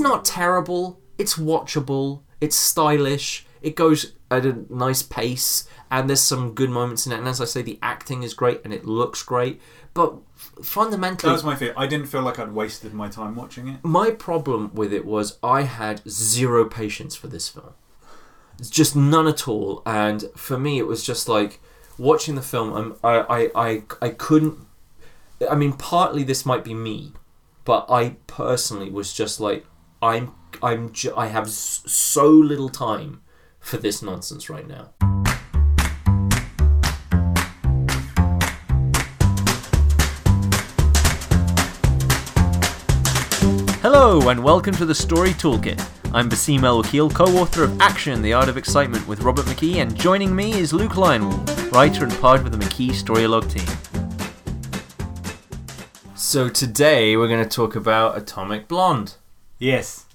not terrible. It's watchable. It's stylish. It goes at a nice pace, and there's some good moments in it. And as I say, the acting is great and it looks great. But fundamentally, That was my fear. I didn't feel like I'd wasted my time watching it. my problem with it was I had zero patience for this film. It's just none at all. And for me, it was just like watching the film. I, I, I, I couldn't. I mean, partly this might be me, but I personally was just like, I'm, I'm, ju- I have so little time for this nonsense right now. Hello, and welcome to the Story Toolkit. I'm Basim El Wakil, co author of Action, The Art of Excitement with Robert McKee, and joining me is Luke Lionwall, writer and part of the McKee Storylogue team. So today we're going to talk about Atomic Blonde. Yes.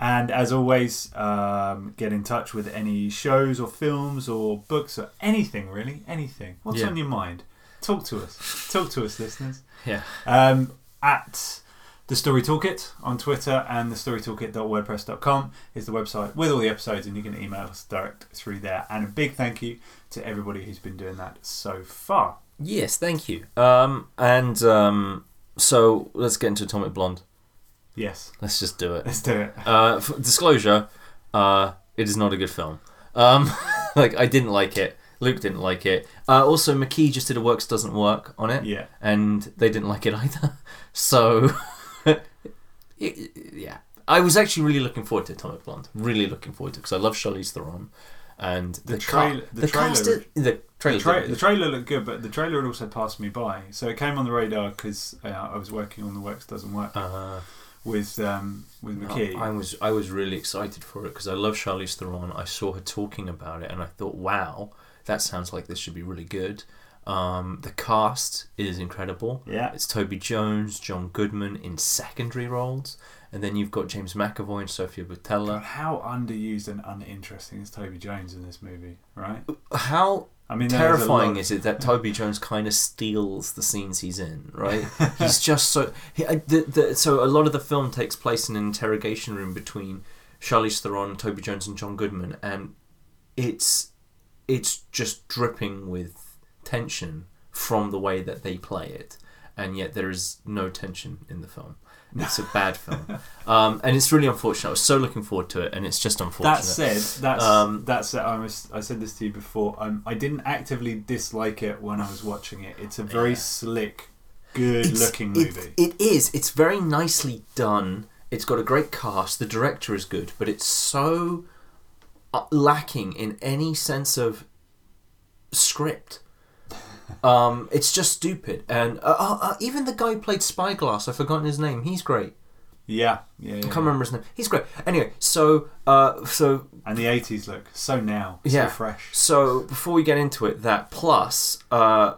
And as always, um, get in touch with any shows or films or books or anything really, anything. What's Yeah. on your mind? Talk to us. Talk to us, listeners. Yeah. Um, at the Story Toolkit on Twitter and the storytoolkit.wordpress.com is the website with all the episodes, and you can email us direct through there. And a big thank you to everybody who's been doing that so far. Yes, thank you. Um, and um, so let's get into Atomic Blonde. Yes, Let's just do it. let's do it. Uh, disclosure: uh, it is not a good film. Um, like I didn't like it. Luke didn't like it. Uh, also, McKee just did a works doesn't work on it, Yeah. and they didn't like it either. So, it- yeah, I was actually really looking forward to Atomic Blonde. Really looking forward to because I love Charlize Theron, and the, The trail- ca- the the trailer cast, is- the The, trailer, tra- the trailer looked good, but the trailer had also passed me by. So it came on the radar because uh, I was working on the Works Doesn't Work uh, with um, with McKee. I was I was really excited for it because I love Charlize Theron. I saw her talking about it, and I thought, wow, that sounds like this should be really good. Um, the cast is incredible. yeah, It's Toby Jones, John Goodman in secondary roles, and then you've got James McAvoy and Sofia Boutella. how underused and uninteresting is Toby Jones in this movie, right? How I mean, terrifying is it that Toby Jones kind of steals the scenes he's in, right? he's just so. He, the, the, so a lot of the film takes place in an interrogation room between Charlize Theron, Toby Jones, and John Goodman, and it's it's just dripping with tension from the way that they play it, and yet there is no tension in the film. It's a bad film, um, and it's really unfortunate. I was so looking forward to it, and it's just unfortunate. That said, that's Um, that said, I was I said this to you before. Um, I didn't actively dislike it when I was watching it. It's a very Yeah. slick, good-looking movie. It, it is. It's very nicely done. It's got a great cast. The director is good, but it's so uh, lacking in any sense of script. Um, it's just stupid. And uh, uh, uh, even the guy who played Spyglass, I've forgotten his name. He's great. yeah, yeah, yeah. I can't remember his name. He's great. Anyway, so uh, so And the '80s look so now, Yeah. so fresh. So before we get into it, that plus, uh,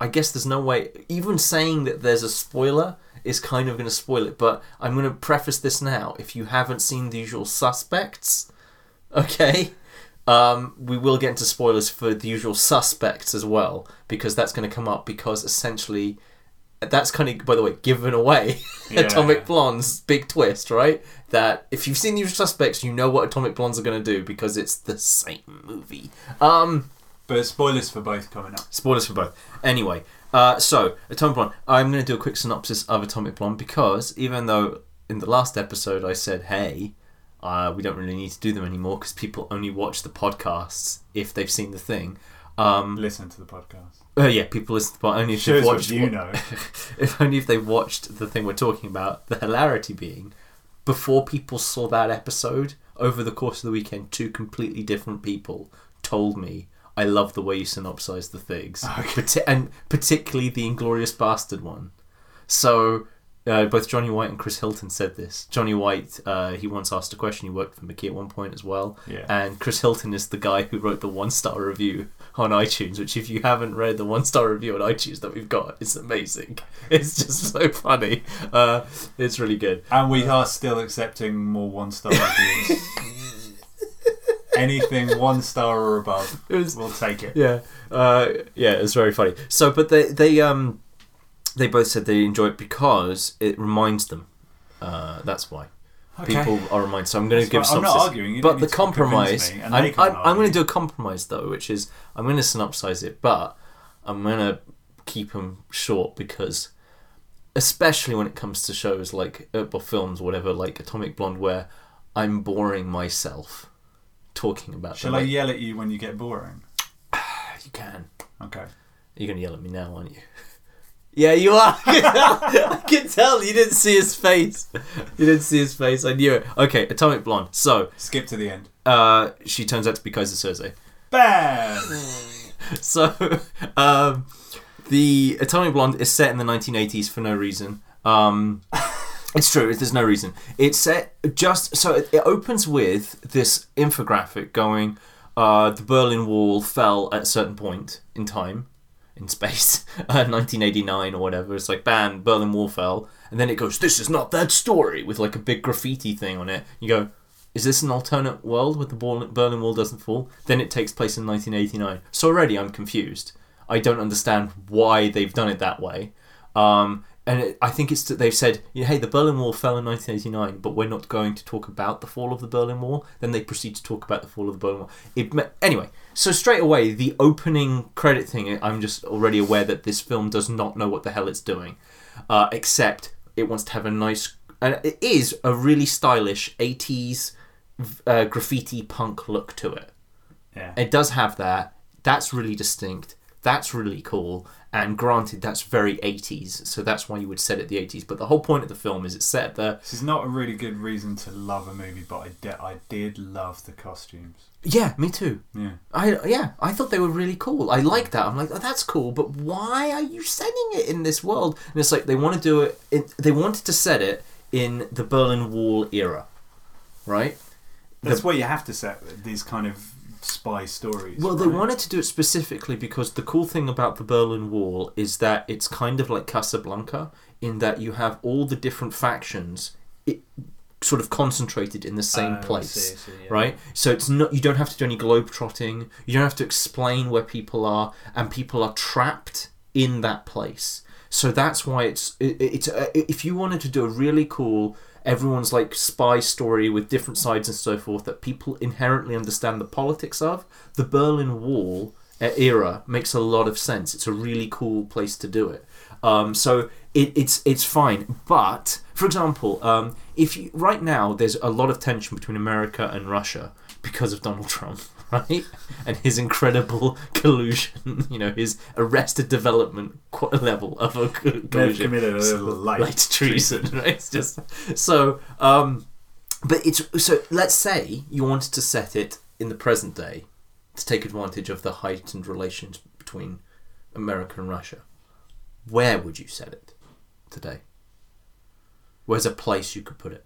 I guess there's no way. Even saying that there's a spoiler is kind of going to spoil it. But I'm going to preface this now. If you haven't seen The Usual Suspects, okay, um, we will get into spoilers for The Usual Suspects as well because that's going to come up because essentially. That's kind of, by the way, given away Yeah. Atomic Blonde's big twist, right? That if you've seen The Usual Suspects, you know what Atomic Blondes are going to do because it's the same movie. Um, But spoilers for both coming up. spoilers for both. Anyway, uh, so Atomic Blonde. I'm going to do a quick synopsis of Atomic Blonde because even though in the last episode I said, "Hey, uh, we don't really need to do them anymore because people only watch the podcasts if they've seen the thing." Um, Listen to the podcast. uh, yeah, people listen, but only if they've watched. you know. if only if they watched the thing we're talking about. The hilarity being, before people saw that episode, over the course of the weekend, two completely different people told me, "I love the way you synopsize the things, Okay. Parti- and particularly the Inglourious Basterd one." So. Uh, both Johnny White and Chris Hilton said this. Johnny White, uh, he once asked a question. He worked for McKee at one point as well. Yeah. And Chris Hilton is the guy who wrote the one star review on iTunes, which, if you haven't read the one star review on iTunes that we've got, it's amazing. It's just so funny. Uh, it's really good. And we are still accepting more one star reviews. Anything one star or above, was, we'll take it. yeah, uh, yeah, it's very funny. So, but they they um they both said they enjoy it because it reminds them. Uh, that's why Okay. people are reminded. So I'm going to give fine. I'm not arguing. You but the need to convince compromise, I'm, I'm, I'm going to do a compromise though, which is I'm going to synopsize it, but I'm going to keep them short because, especially when it comes to shows like uh, or films, or whatever, like Atomic Blonde, where I'm boring myself talking about Shall them. I yell at you when you get boring? You can. Okay. You're going to yell at me now, aren't you? Yeah, you are. I can tell. You didn't see his face. You didn't see his face. I knew it. Okay, Atomic Blonde. So, Skip to the end. uh, she turns out to be Keyser Soze. Bam! So, um, the Atomic Blonde is set in the 1980s for no reason. Um, it's true. There's no reason. It's set just so it, it opens with this infographic going. Uh, the Berlin Wall fell at a certain point in time, in space, uh, 1989 or whatever. It's like, bam, Berlin Wall fell, and then it goes, "This is not that story," with like a big graffiti thing on it. You go, is this an alternate world where the Berlin Wall doesn't fall? Then it takes place in 1989. So already I'm confused. I don't understand why they've done it that way. Um, and it, I think it's that they've said, hey, the Berlin Wall fell in 1989, but we're not going to talk about the fall of the Berlin Wall. Then they proceed to talk about the fall of the Berlin Wall. It, anyway, so straight away, the opening credit thing, I'm just already aware that this film does not know what the hell it's doing, uh, except it wants to have a nice, and it is a really stylish 80s uh, graffiti punk look to it. Yeah. It does have that. That's really distinct. That's really cool. And granted, that's very 80s, so that's why you would set it the 80s. But the whole point of the film is it's set at the. This is not a really good reason to love a movie, but I, de- I did love the costumes. Yeah, me too. Yeah. I yeah, I thought they were really cool. I like that. I'm like, oh, that's cool, but why are you setting it in this world? And it's like they want to do it. it they wanted to set it in the Berlin Wall era, right? That's where you have to set these kind of spy stories. Well, they wanted to do it specifically because the cool thing about the Berlin Wall is that it's kind of like Casablanca in that you have all the different factions it, sort of concentrated in the same Oh, I place. see, I see, yeah. Right, so it's not you don't have to do any globe trotting. You don't have to explain where people are, and people are trapped in that place. So that's why it's it, it's uh, if you wanted to do a really cool everyone's like spy story with different sides and so forth that people inherently understand the politics of the Berlin Wall uh, era makes a lot of sense. It's a really cool place to do it. Um, so it, it's it's fine. But for example, um, if you, right now there's a lot of tension between America and Russia because of Donald Trump, right, and his incredible collusion. You know, his arrested development level of a co- They've collusion. committed a little light, Light treason, right? It's just so. Um, but it's so. Let's say you wanted to set it in the present day to take advantage of the heightened relations between America and Russia. Where would you set it today? Where's a place you could put it?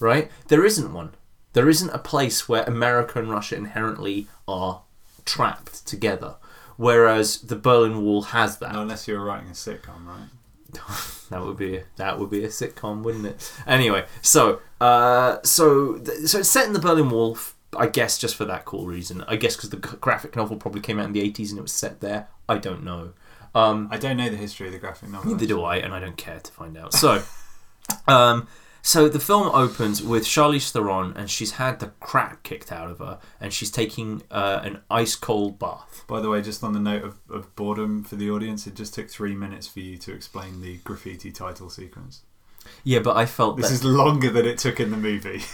Right? There isn't one. There isn't a place where America and Russia inherently are trapped together. Whereas the Berlin Wall has that. Not unless you're writing a sitcom, right? That would be that would be a sitcom, wouldn't it? Anyway, so uh, so th- so it's set in the Berlin Wall, I guess, just for that cool reason. I guess because the graphic novel probably came out in the eighties and it was set there. I don't know. Um, I don't know the history of the graphic novel. Neither do I, and I don't care to find out. So, um, so the film opens with Charlize Theron, and she's had the crap kicked out of her, and she's taking uh, an ice cold bath. By the way, just on the note of, of boredom for the audience, it just took three minutes for you to explain the graffiti title sequence. Yeah, but I felt This that is longer than it took in the movie.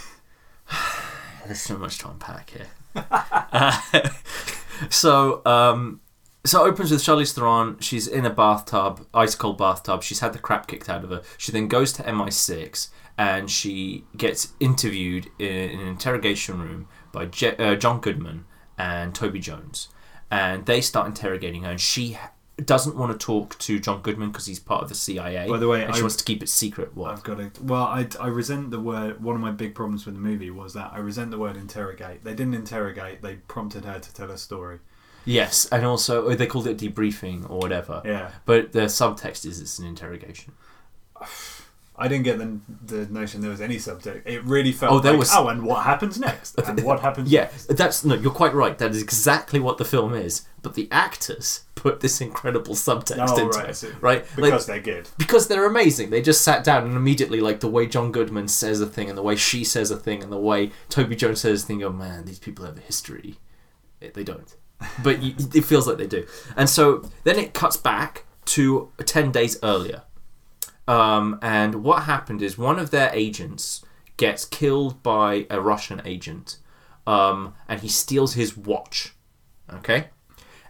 there's so much to unpack here. Uh, so, um, so it opens with Charlize Theron. She's in a bathtub, ice cold bathtub. She's had the crap kicked out of her. She then goes to MI6 and she gets interviewed in, an interrogation room by Je- uh, John Goodman and Toby Jones, and they start interrogating her. And she doesn't want to talk to John Goodman because he's part of the CIA. By the way, and she I- wants to keep it secret. What? I've got to. Well, I, I resent the word. One of my big problems with the movie was that I resent the word interrogate. They didn't interrogate. They prompted her to tell a story. Yes, and also oh, they called it debriefing or whatever. Yeah. But the subtext is it's an interrogation. I didn't get the, the notion there was any subtext. It really felt Oh, there like, was- oh, and what happens next? And what happens Yeah, next? that's no. You're quite right. That is exactly what the film is. But the actors put this incredible subtext Oh, into right, it, see. right? Like, Because they're good. because they're amazing. They just sat down and immediately, like the way John Goodman says a thing, and the way she says a thing, and the way Toby Jones says a thing. Oh man, these people have a history. They don't, but you, it feels like they do. And so then it cuts back to ten days earlier. Um, and what happened is one of their agents gets killed by a Russian agent, um, and he steals his watch. Okay,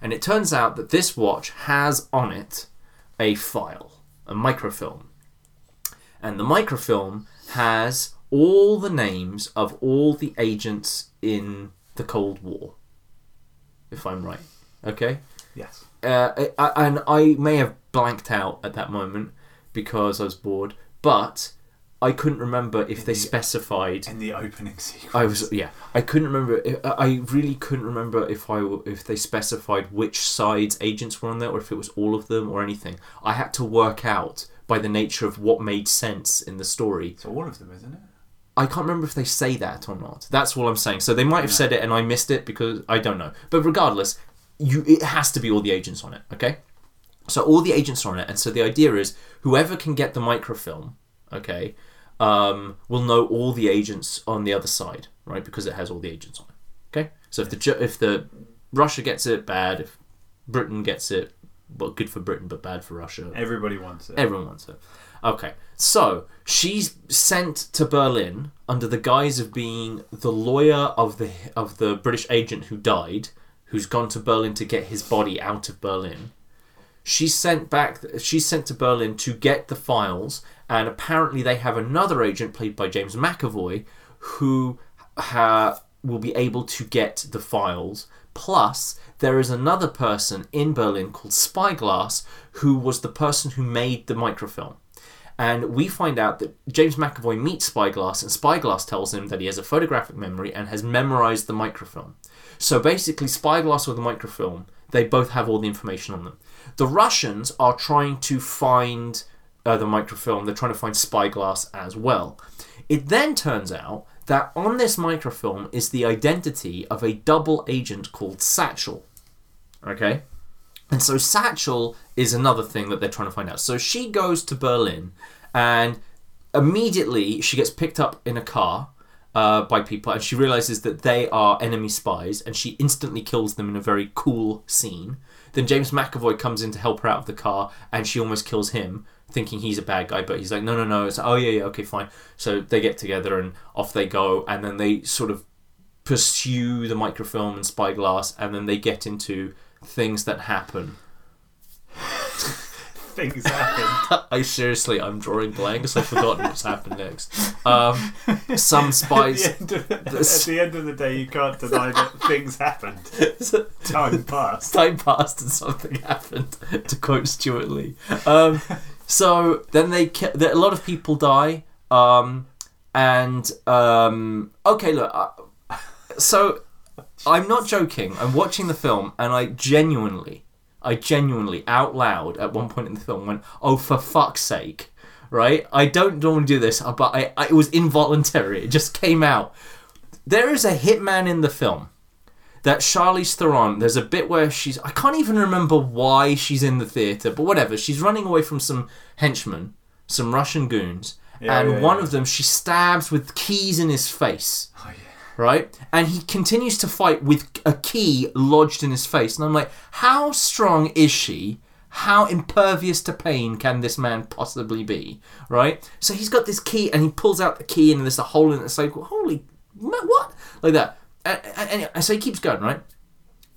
and it turns out that this watch has on it a file, a microfilm, and the microfilm has all the names of all the agents in the Cold War. If I'm right, okay Yes. uh, and I may have blanked out at that moment because I was bored, but I couldn't remember if they specified. In the opening sequence. I was yeah, I couldn't remember. I really couldn't remember if I if they specified which side's agents were on there, or if it was all of them, or anything. I had to work out by the nature of what made sense in the story. So all of them, isn't it? I can't remember if they say that or not. That's all I'm saying. So they might have said it and I missed it because I don't know. But regardless, you it has to be all the agents on it, okay? So all the agents are on it, and so the idea is whoever can get the microfilm, okay, um, will know all the agents on the other side, right? Because it has all the agents on it. Okay. So if the if the Russia gets it, bad. If Britain gets it, well, good for Britain, but bad for Russia. Everybody wants it. Everyone wants it. Okay, so she's sent to Berlin under the guise of being the lawyer of the of the British agent who died, who's gone to Berlin to get his body out of Berlin. She's sent back. She's sent to Berlin to get the files, and apparently they have another agent played by James McAvoy, who ha- will be able to get the files. Plus, there is another person in Berlin called Spyglass, who was the person who made the microfilm. And we find out that James McAvoy meets Spyglass, and Spyglass tells him that he has a photographic memory and has memorized the microfilm. So basically, Spyglass with the microfilm, they both have all the information on them. The Russians are trying to find uh, the microfilm, they're trying to find Spyglass as well. It then turns out that on this microfilm is the identity of a double agent called Satchel. Okay? And so Satchel is another thing that they're trying to find out. So she goes to Berlin and immediately she gets picked up in a car uh, by people and she realizes that they are enemy spies and she instantly kills them in a very cool scene. Then James McAvoy comes in to help her out of the car and she almost kills him thinking he's a bad guy but he's like no no no it's oh yeah yeah okay fine so they get together and off they go and then they sort of pursue the microfilm and spyglass and then they get into things that happen Things happen. I seriously, I'm drawing blanks. I've forgotten what's happened next. Um, some at, spies. the at the end of the day, you can't deny that things happened. Time passed. Time passed and something happened. To quote Stewart Lee. Um, so then they, ki- a lot of people die. Um, and um, okay, look. Uh, so I'm not joking. I'm watching the film, and I genuinely, I genuinely, out loud, at one point in the film, went, "Oh, for fuck's sake!" Right? I don't normally do this, but I, I it was involuntary. It just came out. There is a hitman in the film. That Charlize Theron, there's a bit where she's. I can't even remember why she's in the theatre, but whatever. She's running away from some henchmen, some Russian goons, Yeah, and yeah, one yeah. of them she stabs with keys in his face Oh, yeah. Right? And he continues to fight with a key lodged in his face. And I'm like, how strong is she? How impervious to pain can this man possibly be, right? So he's got this key, and he pulls out the key, and there's a hole in it. It's like, holy, what? Like that. And, and, and so he keeps going, right?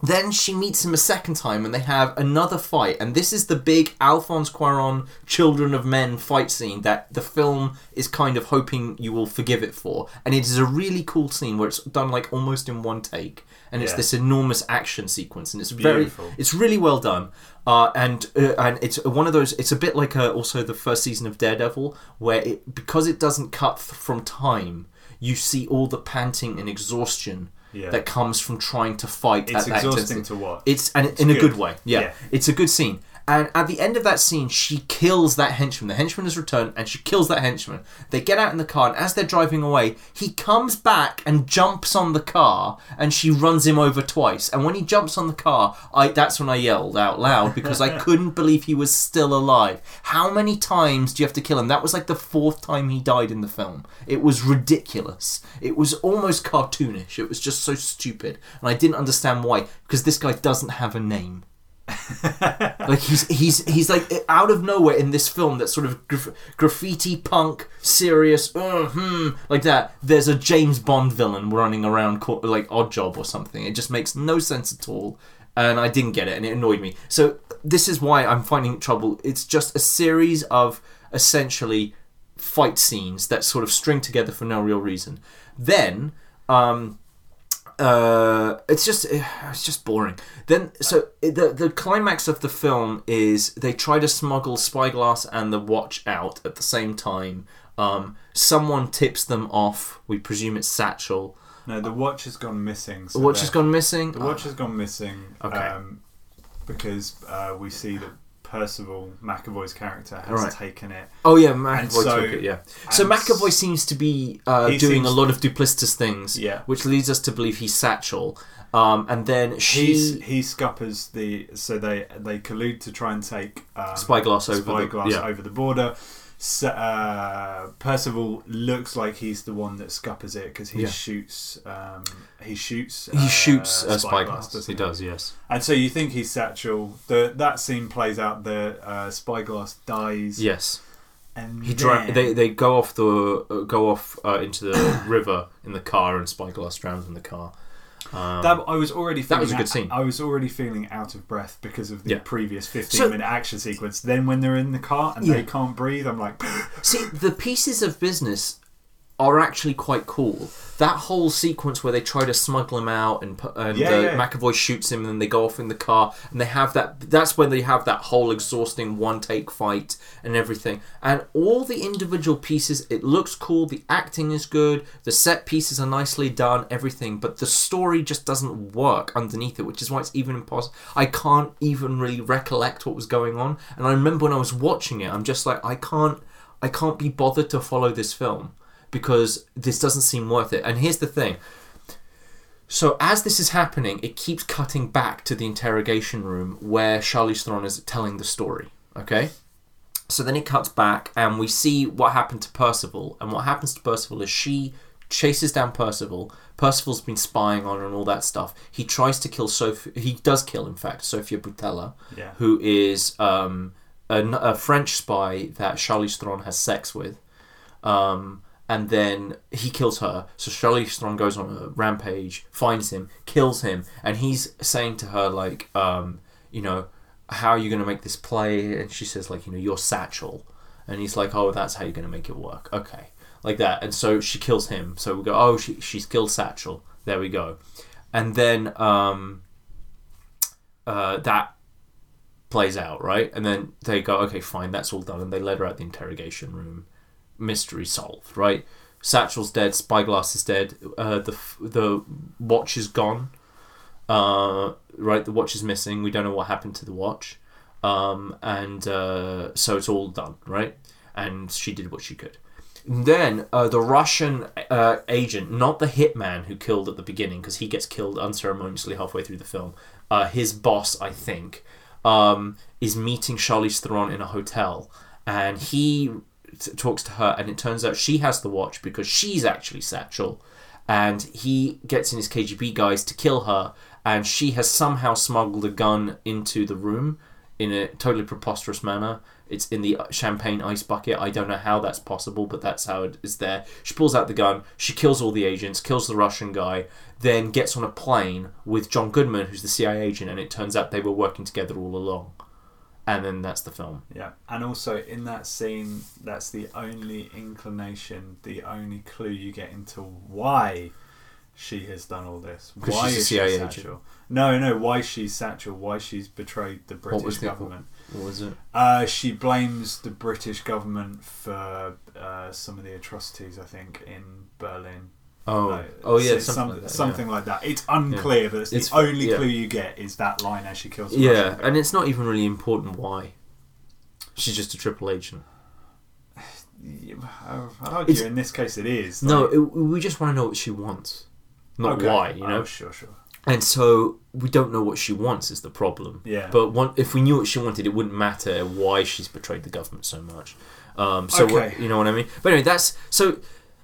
Then she meets him a second time and they have another fight. And this is the big Alphonse Cuaron Children of Men fight scene that the film is kind of hoping you will forgive it for. And it is a really cool scene where it's done like almost in one take. And it's Yeah. this enormous action sequence and it's very Beautiful. it's really well done. Uh, and uh, and it's one of those it's a bit like uh also the first season of Daredevil where it because it doesn't cut th- from time you see all the panting and exhaustion Yeah. that comes from trying to fight It's at that exhausting intensity. to watch. It's and in a good. good way. Yeah. Yeah. it's a good scene. And at the end of that scene, she kills that henchman. The henchman has returned, and she kills that henchman. They get out in the car, and as they're driving away, he comes back and jumps on the car, and she runs him over twice. And when he jumps on the car, I that's when I yelled out loud because I couldn't believe he was still alive. How many times do you have to kill him? That was like the fourth time he died in the film. It was ridiculous. It was almost cartoonish. It was just so stupid, and I didn't understand why. Because this guy doesn't have a name. Like he's he's he's like out of nowhere in this film that's sort of graf- graffiti punk serious uh, hmm, like that there's a james bond villain running around like Oddjob or something. It just makes no sense at all and i didn't get it and it annoyed me. So this is why i'm finding trouble. It's just a series of essentially fight scenes that sort of string together for no real reason. Then um uh, it's just it's just boring. Then so the the climax of the film is they try to smuggle Spyglass and the watch out at the same time. Um, someone tips them off. We presume it's Satchel. No, the watch has gone missing. So The watch has gone missing. The watch has gone missing. Okay. Um, because uh, we see that Percival McAvoy's character has Right. taken it. Oh yeah, McAvoy so- took it. Yeah. So McAvoy seems to be uh, doing a lot of duplicitous things. Yeah. Which leads us to believe he's Satchel. Um, and then she He's, he scuppers the so they they collude to try and take um, Spyglass over the- Spyglass yeah. over the border. So, uh, Percival looks like he's the one that scuppers it because he Yeah. shoots. Um, he shoots. he shoots uh, Spyglass. Spyglass. doesn't He does. Yes. And so you think he's Satchel. The that scene plays out. The uh, Spyglass dies. Yes. And He they they go off the uh, go off uh, into the river in the car, and Spyglass drowns in the car. Um, That I was already. Feeling That was a good scene. I was already feeling out of breath because of the Yeah. previous fifteen So- minute action sequence. Then when they're in the car and Yeah. they can't breathe, I'm like, see, the pieces of business are actually quite cool. That whole sequence where they try to smuggle him out and and Yeah, uh, yeah. McAvoy shoots him, and then they go off in the car, and they have that. That's when they have that whole exhausting one take fight and everything. And all the individual pieces, it looks cool. The acting is good. The set pieces are nicely done. Everything, but the story just doesn't work underneath it, which is why it's even impossible. I can't even really recollect what was going on. And I remember when I was watching it, I'm just like, I can't. I can't be bothered to follow this film because this doesn't seem worth it. And here's the thing. So as this is happening, it keeps cutting back to the interrogation room where Charlize Theron is telling the story. Okay? So then it cuts back and we see what happened to Percival. And what happens to Percival is she chases down Percival. Percival's been spying on her and all that stuff. He tries to kill Sophie. He does kill, in fact, Sofia Boutella, Yeah. who is um, a, a French spy that Charlize Theron has sex with. Um, and then he kills her. So Charlize Theron goes on a rampage, finds him, kills him, and he's saying to her like, um, you know, how are you going to make this play? And she says like, you know, you're Satchel, and he's like, oh, that's how you're going to make it work. Okay, like that. And so she kills him. So we go, oh, she she's killed Satchel. There we go. And then um, uh, that plays out, right? And then they go, okay, fine, that's all done, and they let her out the interrogation room. Mystery solved, right? Satchel's dead, Spyglass is dead, uh, the the watch is gone, uh, right? The watch is missing. We don't know what happened to the watch, um, and uh, so it's all done, right? And she did what she could. And then uh, the Russian uh, agent, not the hitman who killed at the beginning, because he gets killed unceremoniously halfway through the film. Uh, his boss, I think, um, is meeting Charlize Theron in a hotel, and he talks to her, and it turns out she has the watch because she's actually Satchel, and he gets in his KGB guys to kill her, and she has somehow smuggled a gun into the room in a totally preposterous manner. It's in the champagne ice bucket. I don't know how that's possible, but that's how it is there. She pulls out the gun, she kills all the agents, kills the Russian guy, then gets on a plane with John Goodman, who's the CIA agent, and it turns out they were working together all along. And then that's the film. Yeah, and also in that scene, that's the only inclination, the only clue you get into why she has done all this. Why is she agent. Satchel? No, no, why she's Satchel? Why she's betrayed the British government? What was it? Uh, she blames the British government for uh, some of the atrocities, I think, in Berlin. Oh, No, oh yeah, something, some- like that, something like that. It's unclear, but it's, It's- the only yeah. clue you get is that line as she kills. Yeah, yeah and it's not even really important why. She's just a triple agent. I'd argue It's- in this case it is. No, it, we just want to know what she wants, not Okay. why. You know, Oh, sure, sure. and so we don't know what she wants is the problem. Yeah. But one, if we knew what she wanted, it wouldn't matter why she's betrayed the government so much. Um, so what, Okay. you know what I mean. But anyway, that's so.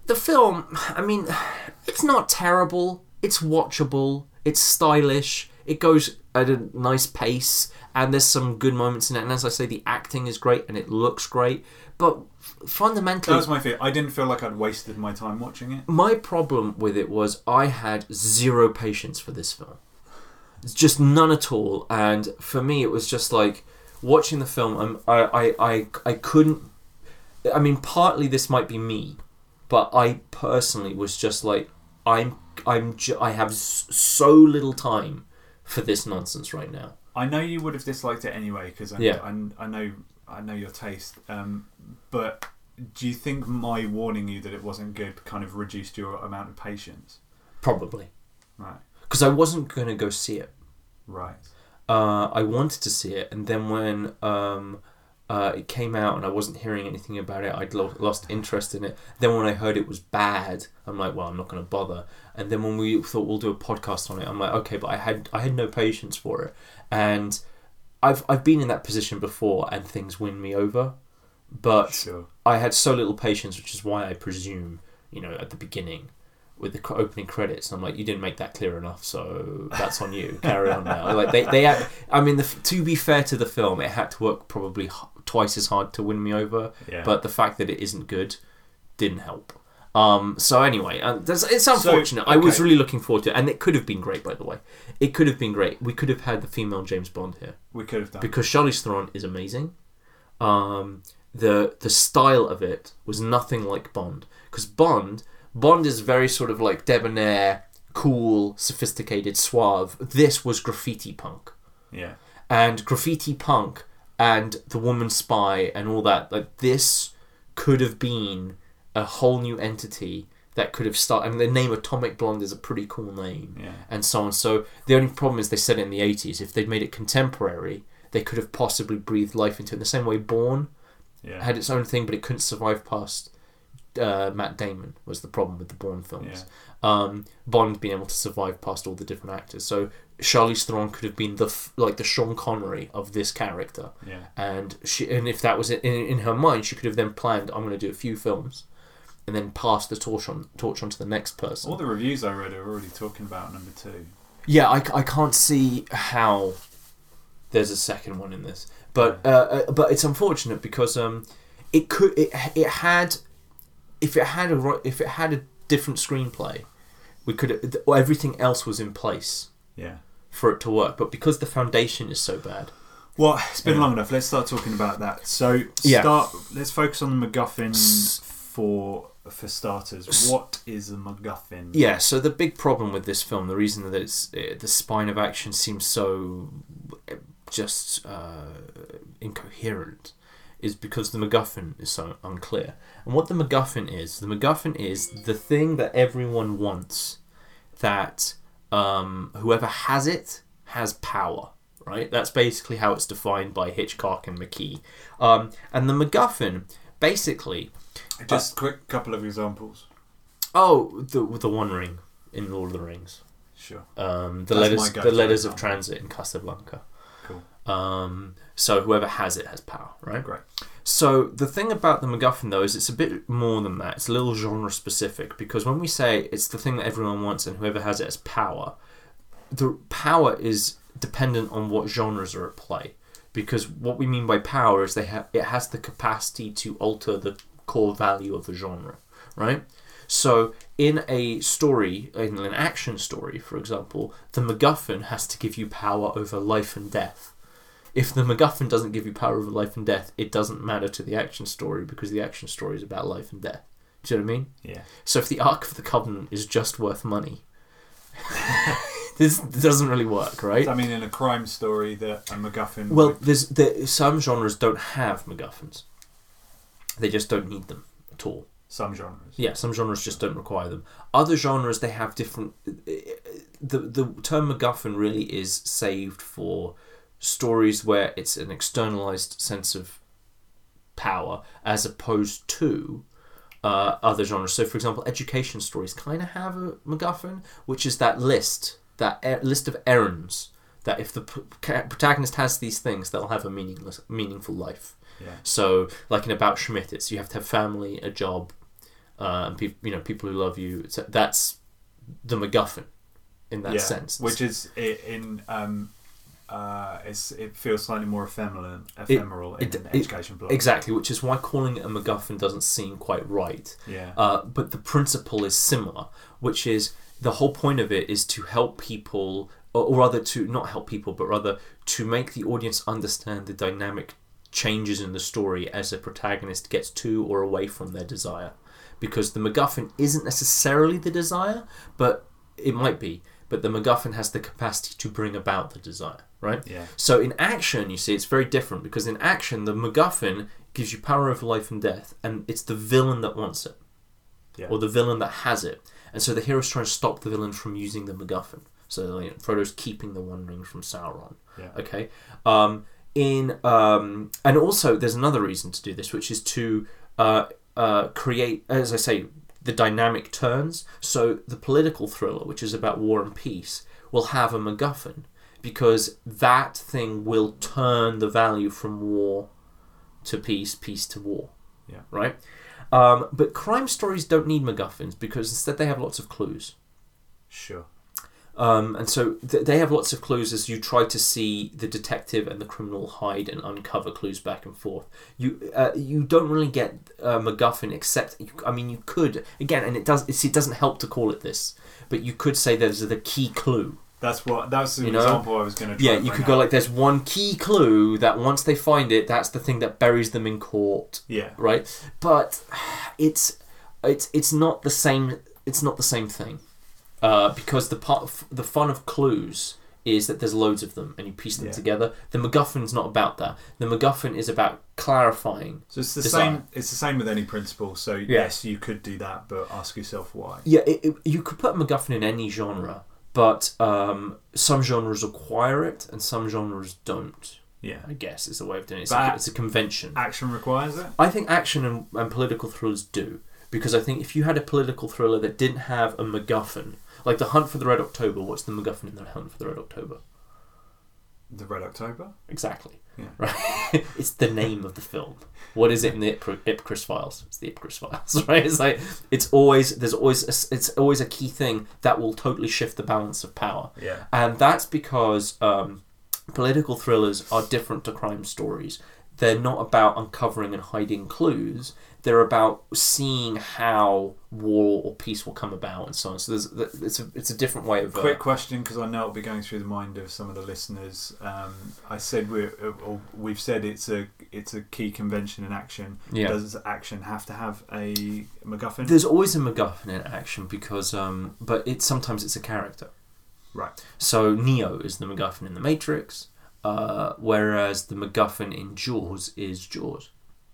The film, I mean, it's not terrible. It's watchable. It's stylish. It goes at a nice pace, and there's some good moments in it. And as I say, the acting is great and it looks great. But fundamentally, That was my fear. I didn't feel like I'd wasted my time watching it. my problem with it was I had zero patience for this film. It's just none at all. And for me, it was just like watching the film. I, I, I, I couldn't. I mean, partly this might be me, but I personally was just like, I'm, I'm, ju- I have s- so little time for this nonsense right now. I know you would have disliked it anyway because I, Yeah. I, I know I know your taste. Um, but do you think my warning you that it wasn't good kind of reduced your amount of patience? Probably Right. because I wasn't going to go see it. Right. uh, I wanted to see it, and then when um, uh, it came out and I wasn't hearing anything about it, I'd lo- lost interest in it. Then when I heard it was bad, I'm like, well, I'm not going to bother. And then when we thought we'll do a podcast on it, I'm like, okay, but I had I had no patience for it, and I've I've been in that position before, and things win me over, but Sure. I had so little patience, which is why I presume, you know, at the beginning with the opening credits, I'm like, you didn't make that clear enough, so that's on you. Carry on now. Like they, they, had, I mean, the, to be fair to the film, it had to work probably twice as hard to win me over, Yeah. but the fact that it isn't good didn't help. Um, so anyway, uh, it's unfortunate. I was really looking forward to it, and it could have been great, by the way. It could have been great. We could have had the female James Bond here we could have done. because Charlize Theron is amazing. Um, the the style of it was nothing like Bond because Bond Bond is very sort of like debonair, cool, sophisticated, suave. This was graffiti punk yeah. and graffiti punk and the woman spy and all that. Like this could have been a whole new entity that could have started. And the name Atomic Blonde is a pretty cool name Yeah. and so on. So the only problem is they said it in the 80s. If they'd made it contemporary, they could have possibly breathed life into it. In the same way, Bourne Yeah. had its own thing, but it couldn't survive past uh, Matt Damon. Was the problem with the Bourne films? Um, Bond being able to survive past all the different actors. So Charlize Theron could have been the f- like the Sean Connery of this character, Yeah. and she and if that was in, in her mind, she could have then planned, I'm going to do a few films, and then pass the torch on torch on to the next person. All the reviews I read are already talking about number two. Yeah, I, I can't see how there's a second one in this, but uh, uh, but it's unfortunate because um, it could it it had if it had a if it had a different screenplay, we could everything else was in place Yeah. for it to work, but because the foundation is so bad, Well, it's been Yeah. long enough. Let's start talking about that. So, Yeah. Let's focus on the MacGuffin for for starters. What is a MacGuffin? Yeah, so the big problem with this film, the reason that it's uh, the spine of action seems so uh, just uh, incoherent, is because the MacGuffin is so unclear. And what the MacGuffin is, the MacGuffin is the thing that everyone wants, that um, whoever has it has power. Right, that's basically how it's defined by Hitchcock and McKee. Um, and the MacGuffin, basically, Just a quick couple of examples. oh, the the One Ring in Lord of the Rings. Sure. um, the That's letters the letters of transit in Casablanca. Cool. Um, so whoever has it has power, right? Great. So the thing about the MacGuffin though is it's a bit more than that. It's a little genre specific because when we say it's the thing that everyone wants and whoever has it has power, the power is dependent on what genres are at play. Because what we mean by power is they ha- it has the capacity to alter the core value of the genre, right? So in a story, in an action story, for example, the MacGuffin has to give you power over life and death. If the MacGuffin doesn't give you power over life and death, it doesn't matter to the action story because the action story is about life and death. Do you know what I mean? Yeah. So if the Ark of the Covenant is just worth money, this doesn't really work, right? I mean, in a crime story, that a MacGuffin. Well, would- there's there, some genres don't have MacGuffins. They just don't need them at all. Some genres. Yeah, some genres just don't require them. Other genres they have different. The the term MacGuffin really is saved for stories where it's an externalized sense of power as opposed to uh, other genres. So, for example, education stories kind of have a MacGuffin, which is that list, that er- list of errands that if the p- ca- protagonist has these things, they'll have a meaningless, meaningful life. Yeah. So, like in About Schmidt, it's you have to have family, a job, uh, and people, you know, people who love you. So that's the MacGuffin in that yeah. sense. Which is in um, uh, it's it feels slightly more ephemeral, ephemeral it- in an it- education blog. exactly, which is why calling it a MacGuffin doesn't seem quite right. Yeah. Uh, but the principle is similar, which is the whole point of it is to help people, or, or rather to not help people, but rather to make the audience understand the dynamic changes in the story as a protagonist gets to or away from their desire. Because the MacGuffin isn't necessarily the desire, but it might be. But the MacGuffin has the capacity to bring about the desire, right? yeah. So in action, you see, it's very different because in action, the MacGuffin gives you power over life and death, and it's the villain that wants it, Yeah. or the villain that has it, and so the hero's trying to stop the villain from using the MacGuffin. So you know, Frodo's keeping the One Ring from Sauron. Yeah. Okay. Um, in um, and also there's another reason to do this, which is to uh, uh, create, as I say, the dynamic turns. So the political thriller, which is about war and peace, will have a MacGuffin because that thing will turn the value from war to peace, peace to war. Yeah. Right. Um, but crime stories don't need MacGuffins because instead they have lots of clues. Sure. Um, and so th- they have lots of clues as you try to see the detective and the criminal hide and uncover clues back and forth. You uh, you don't really get uh, MacGuffin except you, I mean you could again, and it does it doesn't help to call it this, but you could say there's the key clue. That's what. That's the You know? example I was going to. Yeah, you could go like there's one key clue that once they find it, that's the thing that buries them in court Yeah. right? But it's it's it's not the same. It's not the same thing uh, because the part the fun of clues is that there's loads of them and you piece them Yeah. together. The MacGuffin's not about that. The MacGuffin is about clarifying. So it's the Desire. same. It's the same with any principle. So yes, you could do that, but ask yourself why. Yeah, it, it, you could put MacGuffin in any genre, but um, some genres require it and some genres don't. Yeah. I guess is the way of doing it. It's, it's a convention. Action requires it. I think action and, and political thrillers do because I think if you had a political thriller that didn't have a MacGuffin, like The Hunt for the Red October, what's the MacGuffin in The Hunt for the Red October? The Red October. Exactly. Yeah. Right. it's the name of the film. What is it in the Ipcr- Ipcress files? It's the Ipcress files, right? It's like it's always there's always a, it's always a key thing that will totally shift the balance of power. Yeah. And that's because um, political thrillers are different to crime stories. They're not about uncovering and hiding clues. They're about seeing how war or peace will come about and so on. So there's it's a it's a different way of uh, Quick question, because I know it'll be going through the mind of some of the listeners. Um, I said we're, uh, or we've said it's a it's a key convention in action. yeah. Does action have to have a MacGuffin? There's always a MacGuffin in action because um, but it's sometimes it's a character. right. So Neo is the MacGuffin in the Matrix, uh, whereas the MacGuffin in Jaws is Jaws.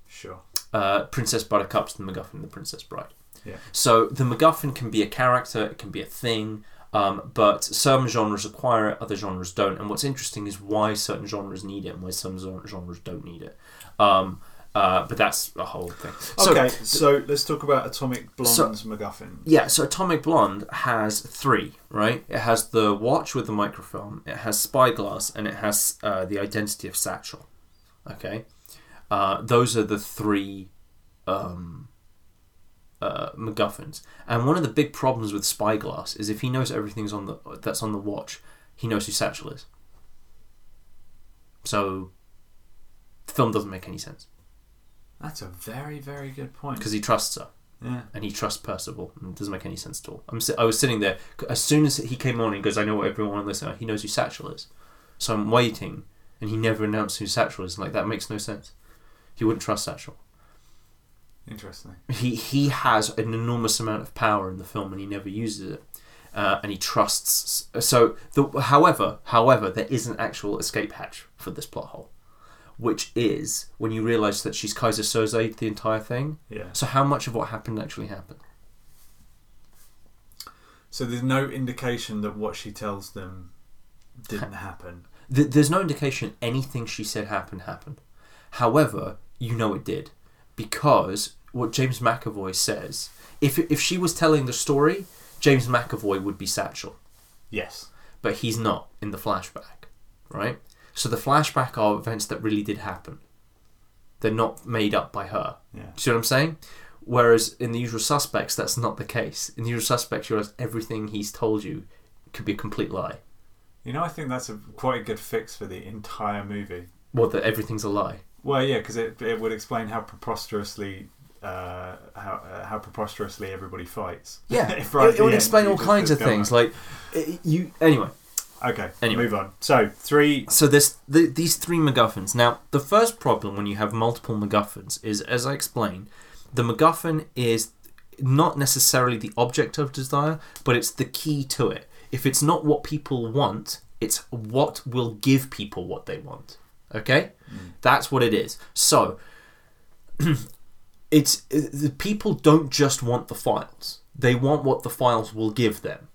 Sure. Uh, Princess Buttercup's the MacGuffin in The Princess Bride. Yeah. So the MacGuffin can be a character, it can be a thing, um, but some genres acquire it, other genres don't. And what's interesting is why certain genres need it and why some genres don't need it. Um, uh, but that's a whole thing. So, okay, so let's talk about Atomic Blonde's MacGuffin. Yeah, so Atomic Blonde has three, right? It has the watch with the microfilm, it has Spyglass, and it has uh, the identity of Satchel. Okay? Uh, those are the three um, uh, MacGuffins. And one of the big problems with Spyglass is if he knows everything's on the that's on the watch, he knows who Satchel is. So the film doesn't make any sense That's a very, very good point. because he trusts her. Yeah. and he trusts Percival. And it doesn't make any sense at all. I'm si- I was sitting there as soon as he came on. He goes, "I know what everyone on this. He knows who Satchel is." So I'm waiting, and he never announced who Satchel is. Like that makes no sense. He wouldn't trust Satchel. Interesting. He he has an enormous amount of power in the film, and he never uses it. Uh, and he trusts. So, the, however, however, there is an actual escape hatch for this plot hole, which is when you realise that she's Keyser Soze the entire thing. Yeah. So how much of what happened actually happened? So there's no indication that what she tells them didn't happen. Th- there's no indication anything she said happened happened. However, you know it did because what James McAvoy says. If if she was telling the story, James McAvoy would be Satchel, Yes. but he's not in the flashback, right? So the flashback are events that really did happen. They're not made up by her. Yeah. See what I'm saying? Whereas in the usual suspects, that's not the case. In the usual suspects, you realize everything he's told you could be a complete lie. You know, I think that's a quite a good fix for the entire movie. Well, that everything's a lie. Well, yeah, because it, it would explain how preposterously uh, how uh, how preposterously everybody fights. Yeah, right at it, would explain all kinds of things. Like it- you, anyway. Okay, Anyway. move on. So three. So this the, these three MacGuffins. Now, the first problem when you have multiple MacGuffins is, as I explained, the MacGuffin is not necessarily the object of desire, but it's the key to it. If it's not what people want, it's what will give people what they want. Okay, that's what it is. So, it's the people don't just want the files; they want what the files will give them,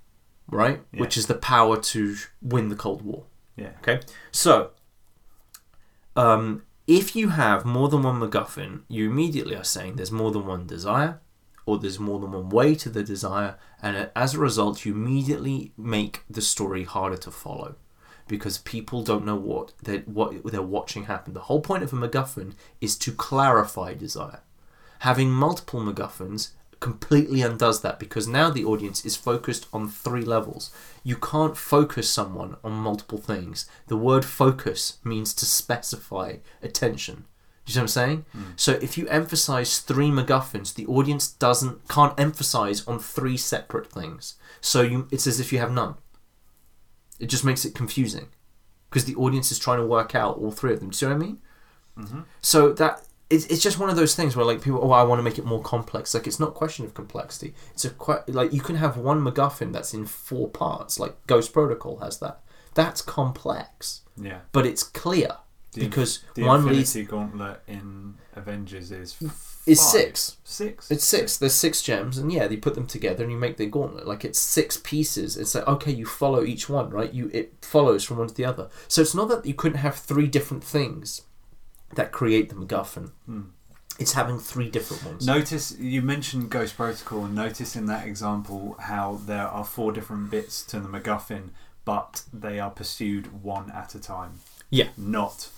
right? Yeah. Which is the power to win the Cold War. Yeah. Okay, so um, if you have more than one MacGuffin, you immediately are saying there's more than one desire, or there's more than one way to the desire, and as a result, you immediately make the story harder to follow because people don't know what they what they're watching happen. The whole point of a MacGuffin is to clarify desire. Having multiple MacGuffins completely undoes that because now the audience is focused on three levels. You can't focus someone on multiple things. The word focus means to specify attention. Do you see what I'm saying? Hmm. So if you emphasize three MacGuffins, the audience doesn't can't emphasize on three separate things. So you it's as if you have none. It just makes it confusing because the audience is trying to work out all three of them. Do you see what I mean? Mm-hmm. So that it's, it's just one of those things where like people, oh, I want to make it more complex. Like it's not a question of complexity. It's a que- like you can have one MacGuffin that's in four parts. Like Ghost Protocol has that. That's complex, Yeah. but it's clear The- because The one Infinity leads. Gauntlet in Avengers is It's five. six. Six. It's six. There's six gems, and yeah, they put them together, and you make the gauntlet. Like it's six pieces. It's like okay, you follow each one, right? You it follows from one to the other. So it's not that you couldn't have three different things that create the MacGuffin. Hmm. It's having three different ones. Notice you mentioned Ghost Protocol, and notice in that example how there are four different bits to the MacGuffin, but they are pursued one at a time. Yeah. Not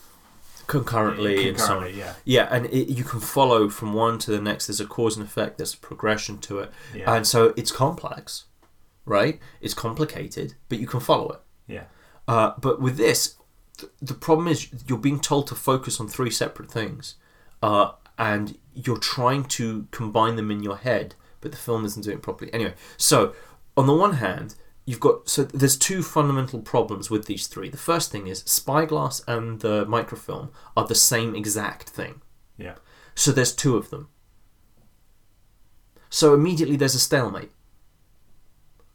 concurrently, and so on. Yeah. Yeah, and it, you can follow from one to the next. There's a cause and effect. There's a progression to it, Yeah. and so it's complex, right? It's complicated, but you can follow it. yeah. Uh, but with this, th- the problem is you're being told to focus on three separate things, uh, and you're trying to combine them in your head, but the film isn't doing it properly. Anyway, so on the one hand, you've got so there's two fundamental problems with these three. The first thing is Spyglass and the microfilm are the same exact thing. Yeah. So there's two of them. So immediately there's a stalemate.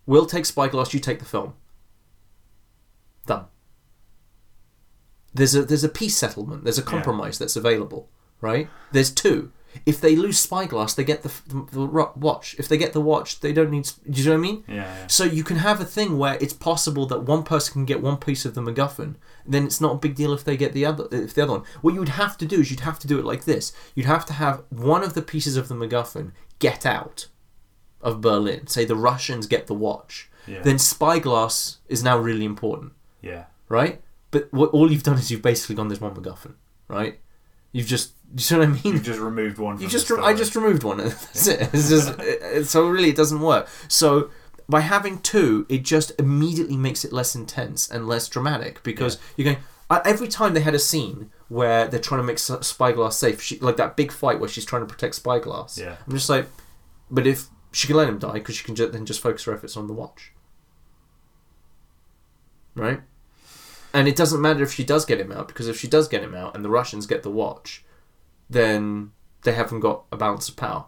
We'll take Spyglass, you take the film. Done. There's a there's a peace settlement. There's a compromise that's available, right? There's two. If they lose Spyglass, they get the, the, the watch. If they get the watch, they don't need. Do you know what I mean? Yeah. yeah. So you can have a thing where it's possible that one person can get one piece of the MacGuffin. Then it's not a big deal if they get the other. If the other one, what you would have to do is you'd have to do it like this. You'd have to have one of the pieces of the MacGuffin get out of Berlin. Say the Russians get the watch. Yeah. Then Spyglass is now really important, yeah. right? But what all you've done is you've basically gone. There's one MacGuffin, right? You've just. You see what I mean? You've just removed one. You just re- I just removed one. That's it. It's just it- so really it doesn't work. So by having two, it just immediately makes it less intense and less dramatic because you're going. Uh, every time they had a scene where they're trying to make Spyglass safe, she, like that big fight where she's trying to protect Spyglass. Yeah. I'm just like, but if she can let him die because she can ju- then just focus her efforts on the watch, right? And it doesn't matter if she does get him out because if she does get him out and the Russians get the watch, then they haven't got a balance of power.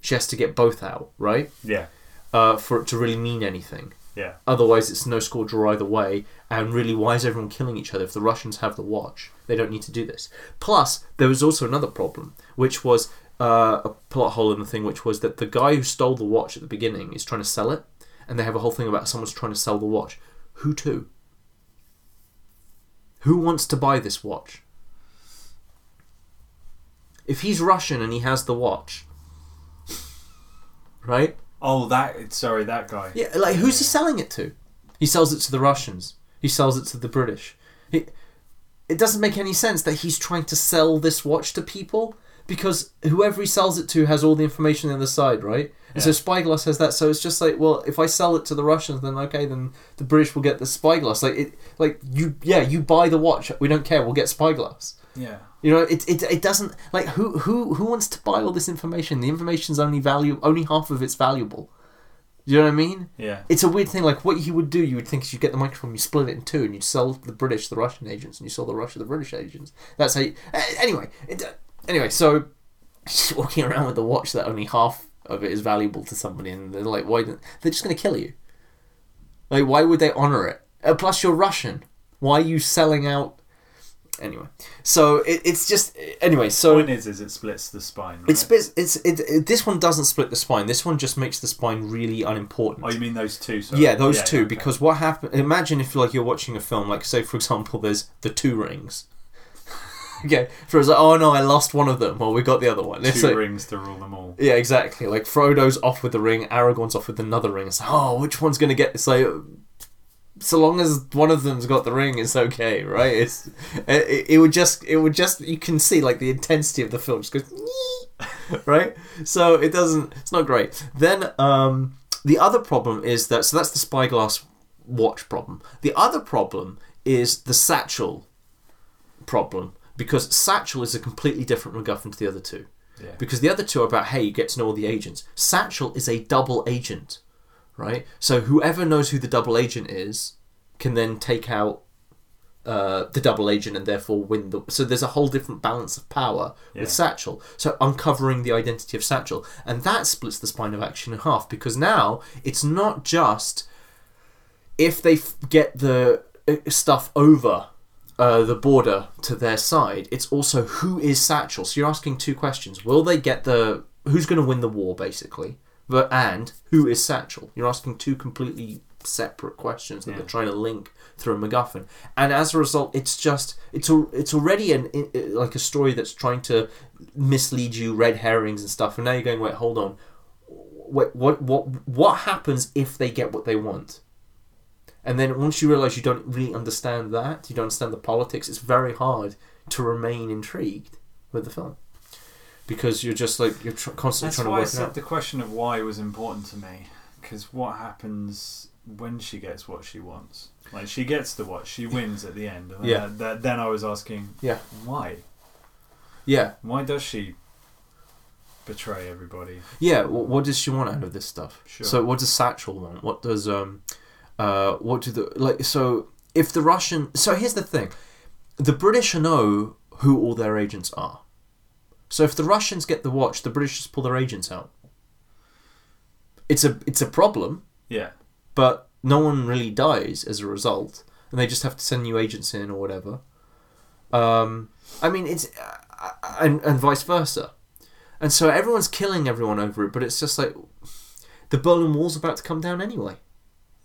She has to get both out, right? Yeah. Uh, for it to really mean anything. Yeah. Otherwise, it's no score draw either way. And really, why is everyone killing each other? If the Russians have the watch, they don't need to do this. Plus, there was also another problem, which was uh, a plot hole in the thing, which was that the guy who stole the watch at the beginning is trying to sell it, and they have a whole thing about someone's trying to sell the watch. Who to? Who wants to buy this watch? If he's Russian and he has the watch, right? Oh, that. Sorry, that guy. Yeah, like who's he selling it to? He sells it to the Russians. He sells it to the British. He, it doesn't make any sense that he's trying to sell this watch to people because whoever he sells it to has all the information on the side, right? And so Spyglass has that. So it's just like, well, if I sell it to the Russians, then okay, then the British will get the Spyglass. Like it, like you, yeah, you buy the watch. We don't care. We'll get Spyglass. Yeah. You know, it, it, it doesn't like who who who wants to buy all this information? The information's only value only half of it's valuable. You know what I mean? Yeah. It's a weird thing. Like what you would do, you would think is you get the microfilm, you split it in two, and you sell the British the Russian agents, and you sell the Russia the British agents. That's how. You, anyway, it, anyway, so she's walking around with the watch that only half of it is valuable to somebody, and they're like, why? They're just going to kill you. Like, why would they honor it? Uh, plus, you're Russian. Why are you selling out? Anyway, so it, it's just anyway. So Point is, is it splits the spine. Right? it splits. It's it, it. This one doesn't split the spine. This one just makes the spine really unimportant. Oh, you mean those two? Sorry. Yeah, those two. okay. Because what happened? Imagine if like you're watching a film, like say for example, there's the two rings. Okay, so it's like, oh no, I lost one of them. Well, we got the other one. It's two like, rings to rule them all. yeah, exactly. Like Frodo's off with the ring, Aragorn's off with another ring. It's like, oh, which one's gonna get? It's like, so long as one of them's got the ring, it's okay, right? It's it, it would just it would just you can see like the intensity of the film just goes, right? So it doesn't. It's not great. Then um, the other problem is that so that's the spyglass watch problem. The other problem is the satchel problem because satchel is a completely different MacGuffin to the other two. Yeah. because the other two are about hey you get to know all the agents. Satchel is a double agent right? So whoever knows who the double agent is can then take out uh, the double agent and therefore win the so there's a whole different balance of power Yeah. with satchel. So uncovering the identity of satchel. And that splits the spine of action in half because now it's not just if they f- get the uh, stuff over uh, the border to their side, it's also who is Satchel. So you're asking two questions: Will they get the who's going to win the war, basically, but and who is Satchel? You're asking two completely separate questions that Yeah. they're trying to link through a MacGuffin, and as a result, it's just it's al- it's already an i- i- like a story that's trying to mislead you, red herrings and stuff, and now you're going, wait, hold on, what what what what happens if they get what they want? And then once you realize you don't really understand that, you don't understand the politics, it's very hard to remain intrigued with the film because you're just like you're tr- constantly That's trying to why I work it said out. the question of why was important to me. Because what happens when she gets what she wants? Like she gets the watch, she wins at the end. And then, Yeah. that, then I was asking, Yeah. why? Yeah, Why does she betray everybody? yeah. What, what does she want out of this stuff? Sure. So what does Satchel want? What does um, uh, what do the like? So if the Russian, so here's the thing, the British know who all their agents are. So if the Russians get the watch, the British just pull their agents out. It's a it's a problem. Yeah. but no one really dies as a result, and they just have to send new agents in or whatever. Um, I mean, it's uh, and and vice versa, and so everyone's killing everyone over it. But it's just like the Berlin Wall's about to come down anyway.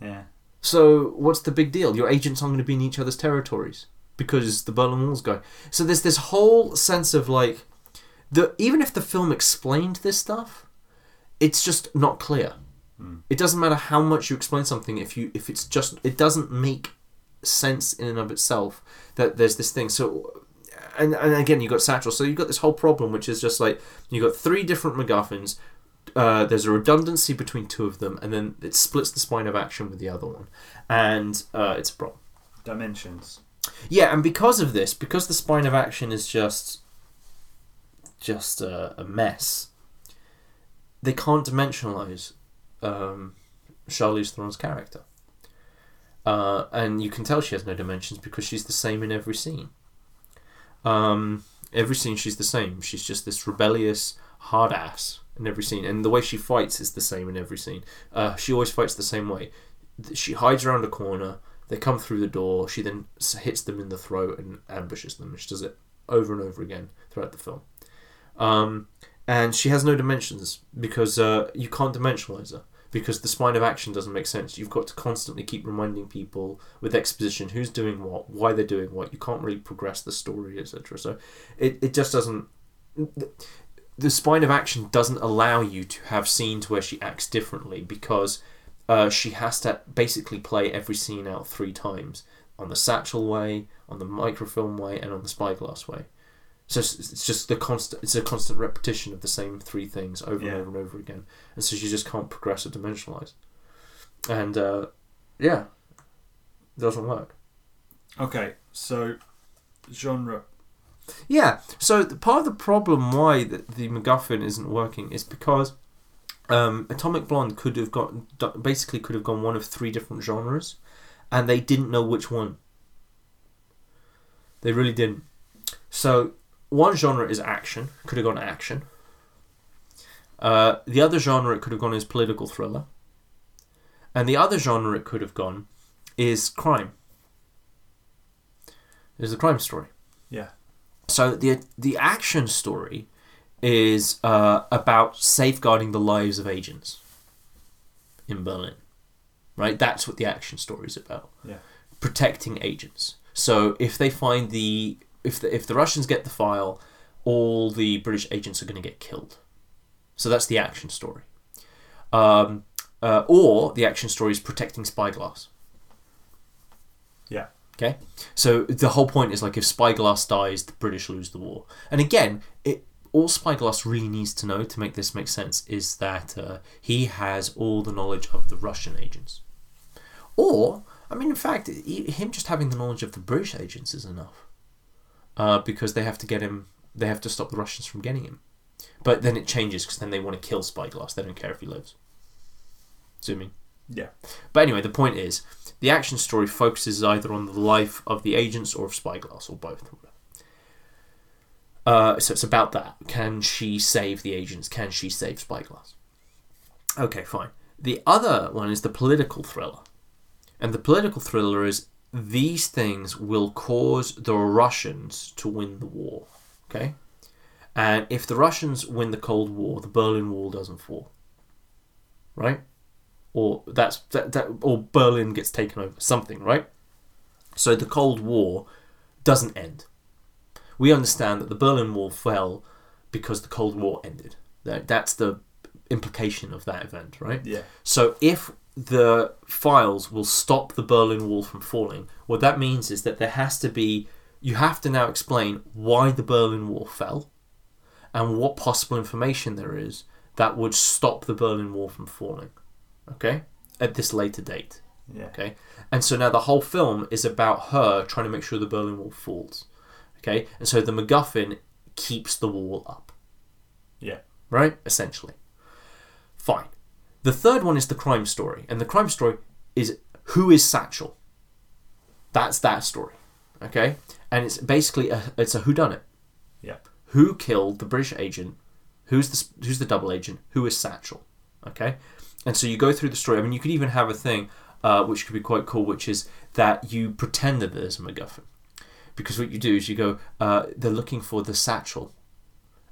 Yeah. So what's the big deal? Your agents aren't going to be in each other's territories because the Berlin Wall's going. So there's this whole sense of like, the even if the film explained this stuff, it's just not clear. Hmm. It doesn't matter how much you explain something if you if it's just it doesn't make sense in and of itself that there's this thing. So and, and again you've got Satchel. So you've got this whole problem which is just like you've got three different MacGuffins. Uh, there's a redundancy between two of them, and then it splits the spine of action with the other one, and uh, it's a problem. Dimensions. Yeah, and because of this, because the spine of action is just just a, a mess, they can't dimensionalize um, Charlize Theron's character, uh, and you can tell she has no dimensions because she's the same in every scene. Um, every scene she's the same. She's just this rebellious hard ass in every scene, and the way she fights is the same in every scene. Uh, she always fights the same way. she hides around a corner. They come through the door. She then hits them in the throat and ambushes them. She does it over and over again throughout the film. Um, and she has no dimensions because uh, you can't dimensionalize her because the spine of action doesn't make sense. You've got to constantly keep reminding people with exposition who's doing what, why they're doing what. You can't really progress the story, etc. So it, it just doesn't. The spine of action doesn't allow you to have scenes where she acts differently because uh, she has to basically play every scene out three times on the satchel way, on the microfilm way, and on the spyglass way. So it's just the constant. It's a constant repetition of the same three things over Yeah. and over and over again, and so she just can't progress or dimensionalize. And uh, yeah, it doesn't work. Okay, so genre. Yeah. So the, part of the problem why the, the MacGuffin isn't working is because um, Atomic Blonde could have got basically could have gone one of three different genres, and they didn't know which one. They really didn't. So one genre is action. Could have gone action. Uh, the other genre it could have gone is political thriller. And the other genre it could have gone is crime. Is a crime story. Yeah. So the the action story is uh, about safeguarding the lives of agents in Berlin, right? That's what the action story is about. Yeah. Protecting agents. So if they find the if the, if the Russians get the file, all the British agents are going to get killed. So that's the action story. Um, uh, or the action story is protecting Spyglass. Yeah. Okay, so the whole point is like if Spyglass dies, the British lose the war. And again, it all Spyglass really needs to know to make this make sense is that uh, he has all the knowledge of the Russian agents. Or, I mean, in fact, he- him just having the knowledge of the British agents is enough, uh, because they have to get him. They have to stop the Russians from getting him. But then it changes because then they want to kill Spyglass. They don't care if he lives. What mean? Yeah. But anyway, the point is, the action story focuses either on the life of the agents or of Spyglass, or both. Uh, so it's about that. Can she save the agents? Can she save Spyglass? Okay, fine. The other one is the political thriller. And the political thriller is these things will cause the Russians to win the war. Okay? And if the Russians win the Cold War, the Berlin Wall doesn't fall. Right? Or that's that, that or Berlin gets taken over. Something, right? So the Cold War doesn't end. We understand that the Berlin Wall fell because the Cold War ended. That that's the implication of that event, right? Yeah. So if the files will stop the Berlin Wall from falling, what that means is that there has to be you have to now explain why the Berlin Wall fell and what possible information there is that would stop the Berlin Wall from falling. Okay? At this later date. Yeah. Okay? And so now the whole film is about her trying to make sure the Berlin Wall falls. Okay? And so the MacGuffin keeps the wall up. Yeah. Right? Essentially. Fine. The third one is the crime story. And the crime story is who is Satchel? That's that story. Okay? And it's basically a, it's a whodunit. Yeah. Who killed the British agent? Who's the who's the double agent? Who is Satchel? Okay, and so you go through the story. I mean, you could even have a thing uh, which could be quite cool, which is that you pretend that there's a MacGuffin, because what you do is you go, uh, they're looking for the satchel,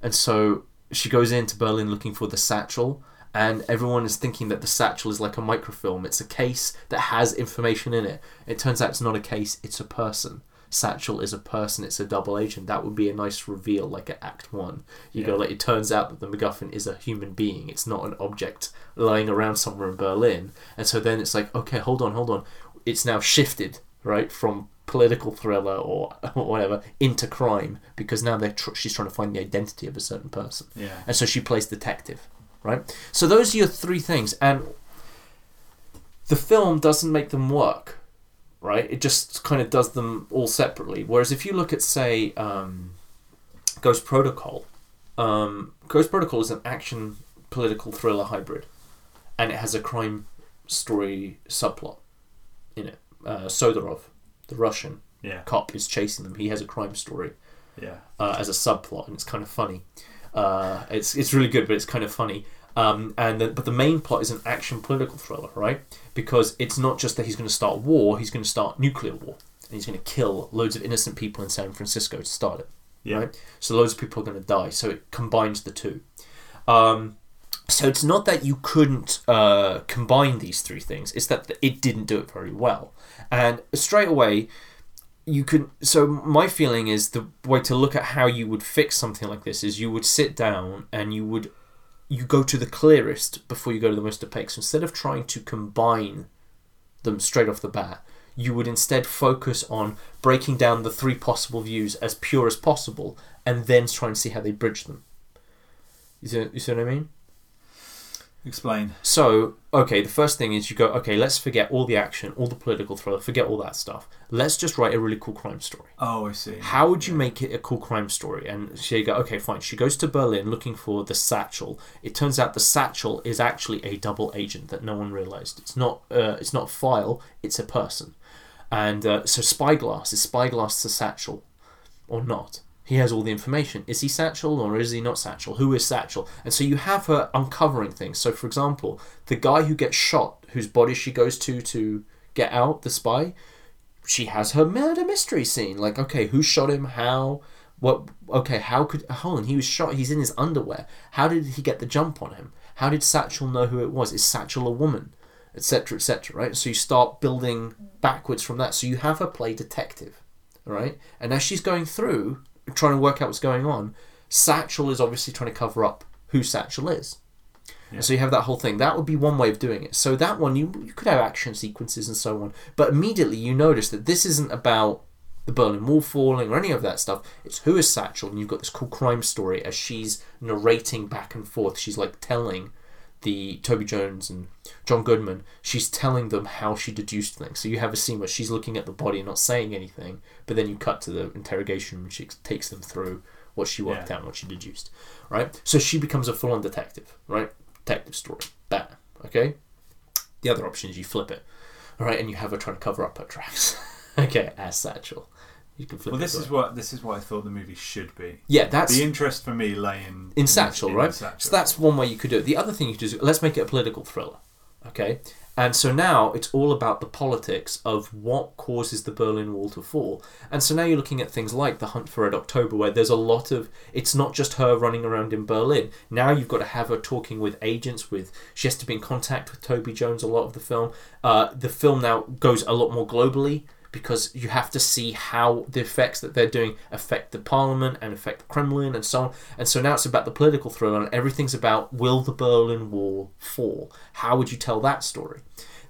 and so she goes into Berlin looking for the satchel, and everyone is thinking that the satchel is like a microfilm. It's a case that has information in it. It turns out it's not a case; it's a person. Satchel is a person. It's a double agent. That would be a nice reveal, like at Act One. You go like, it turns out that the MacGuffin is a human being. It's not an object lying around somewhere in Berlin. And so then it's like, okay, hold on, hold on. It's now shifted right from political thriller or whatever into crime because now they're tr- she's trying to find the identity of a certain person Yeah. and so she plays detective right so those are your three things and the film doesn't make them work right it just kind of does them all separately whereas if you look at say um, ghost protocol um, ghost protocol is an action political thriller hybrid and it has a crime story subplot in it uh, Sidorov the Russian Yeah. cop is chasing them he has a crime story Yeah. uh, as a subplot, and it's kind of funny. Uh, it's it's really good, but it's kind of funny. Um, and the, but the main plot is an action political thriller, right? Because it's not just that he's going to start war; he's going to start nuclear war, and he's going to kill loads of innocent people in San Francisco to start it. Yeah. Right? So loads of people are going to die. So it combines the two. Um, so it's not that you couldn't uh, combine these three things; it's that it didn't do it very well. And straight away, you can. So my feeling is the way to look at how you would fix something like this is you would sit down and you would you go to the clearest before you go to the most opaque. So instead of trying to combine them straight off the bat, you would instead focus on breaking down the three possible views as pure as possible and then try and see how they bridge them. You see, you see what I mean? Explain. So, okay, the first thing is you go, okay, let's forget all the action, all the political thriller, forget all that stuff. Let's just write a really cool crime story. Oh, I see. How would you make it a cool crime story? And she go, okay, fine. She goes to Berlin looking for the satchel. It turns out the satchel is actually a double agent that no one realized. It's not. Uh, it's not a file. It's a person. And uh, so Spyglass is Spyglass the satchel, or not? He has all the information. Is he Satchel or is he not Satchel? Who is Satchel? And so you have her uncovering things. So, for example, the guy who gets shot, whose body she goes to to get out, the spy, she has her murder mystery scene. Like, okay, who shot him? How? What? Okay, how could? Hold on, he was shot. He's in his underwear. How did he get the jump on him? How did Satchel know who it was? Is Satchel a woman? Etc. Etc. Right. So you start building backwards from that. So you have her play detective, right? And as she's going through trying to work out what's going on, Satchel is obviously trying to cover up who Satchel is. Yeah. So you have that whole thing. That would be one way of doing it. So that one, you, you could have action sequences and so on. But immediately you notice that this isn't about the Berlin Wall falling or any of that stuff. It's who is Satchel, and you've got this cool crime story as she's narrating back and forth. She's like telling the Toby Jones and John Goodman, she's telling them how she deduced things. So you have a scene where she's looking at the body and not saying anything, but then you cut to the interrogation and she takes them through what she worked Yeah. out and what she deduced. Right? So she becomes a full on detective, right? Detective story. Bam. Okay? The other option is you flip it. Alright, and you have her trying to cover up her tracks. okay, as Satchel. You can flip Well, this is what this is what I thought the movie should be. Yeah, that's the interest for me lay in in Satchel, in right? Satchel. So that's one way you could do it. The other thing you could do is let's make it a political thriller, okay? And so now it's all about the politics of what causes the Berlin Wall to fall. And so now you're looking at things like The Hunt for Red October, where there's a lot of. It's not just her running around in Berlin. Now you've got to have her talking with agents. With she has to be in contact with Toby Jones a lot of the film. Uh, the film now goes a lot more globally because you have to see how the effects that they're doing affect the parliament and affect the Kremlin and so on. And so now it's about the political thriller and everything's about will the Berlin Wall fall? How would you tell that story?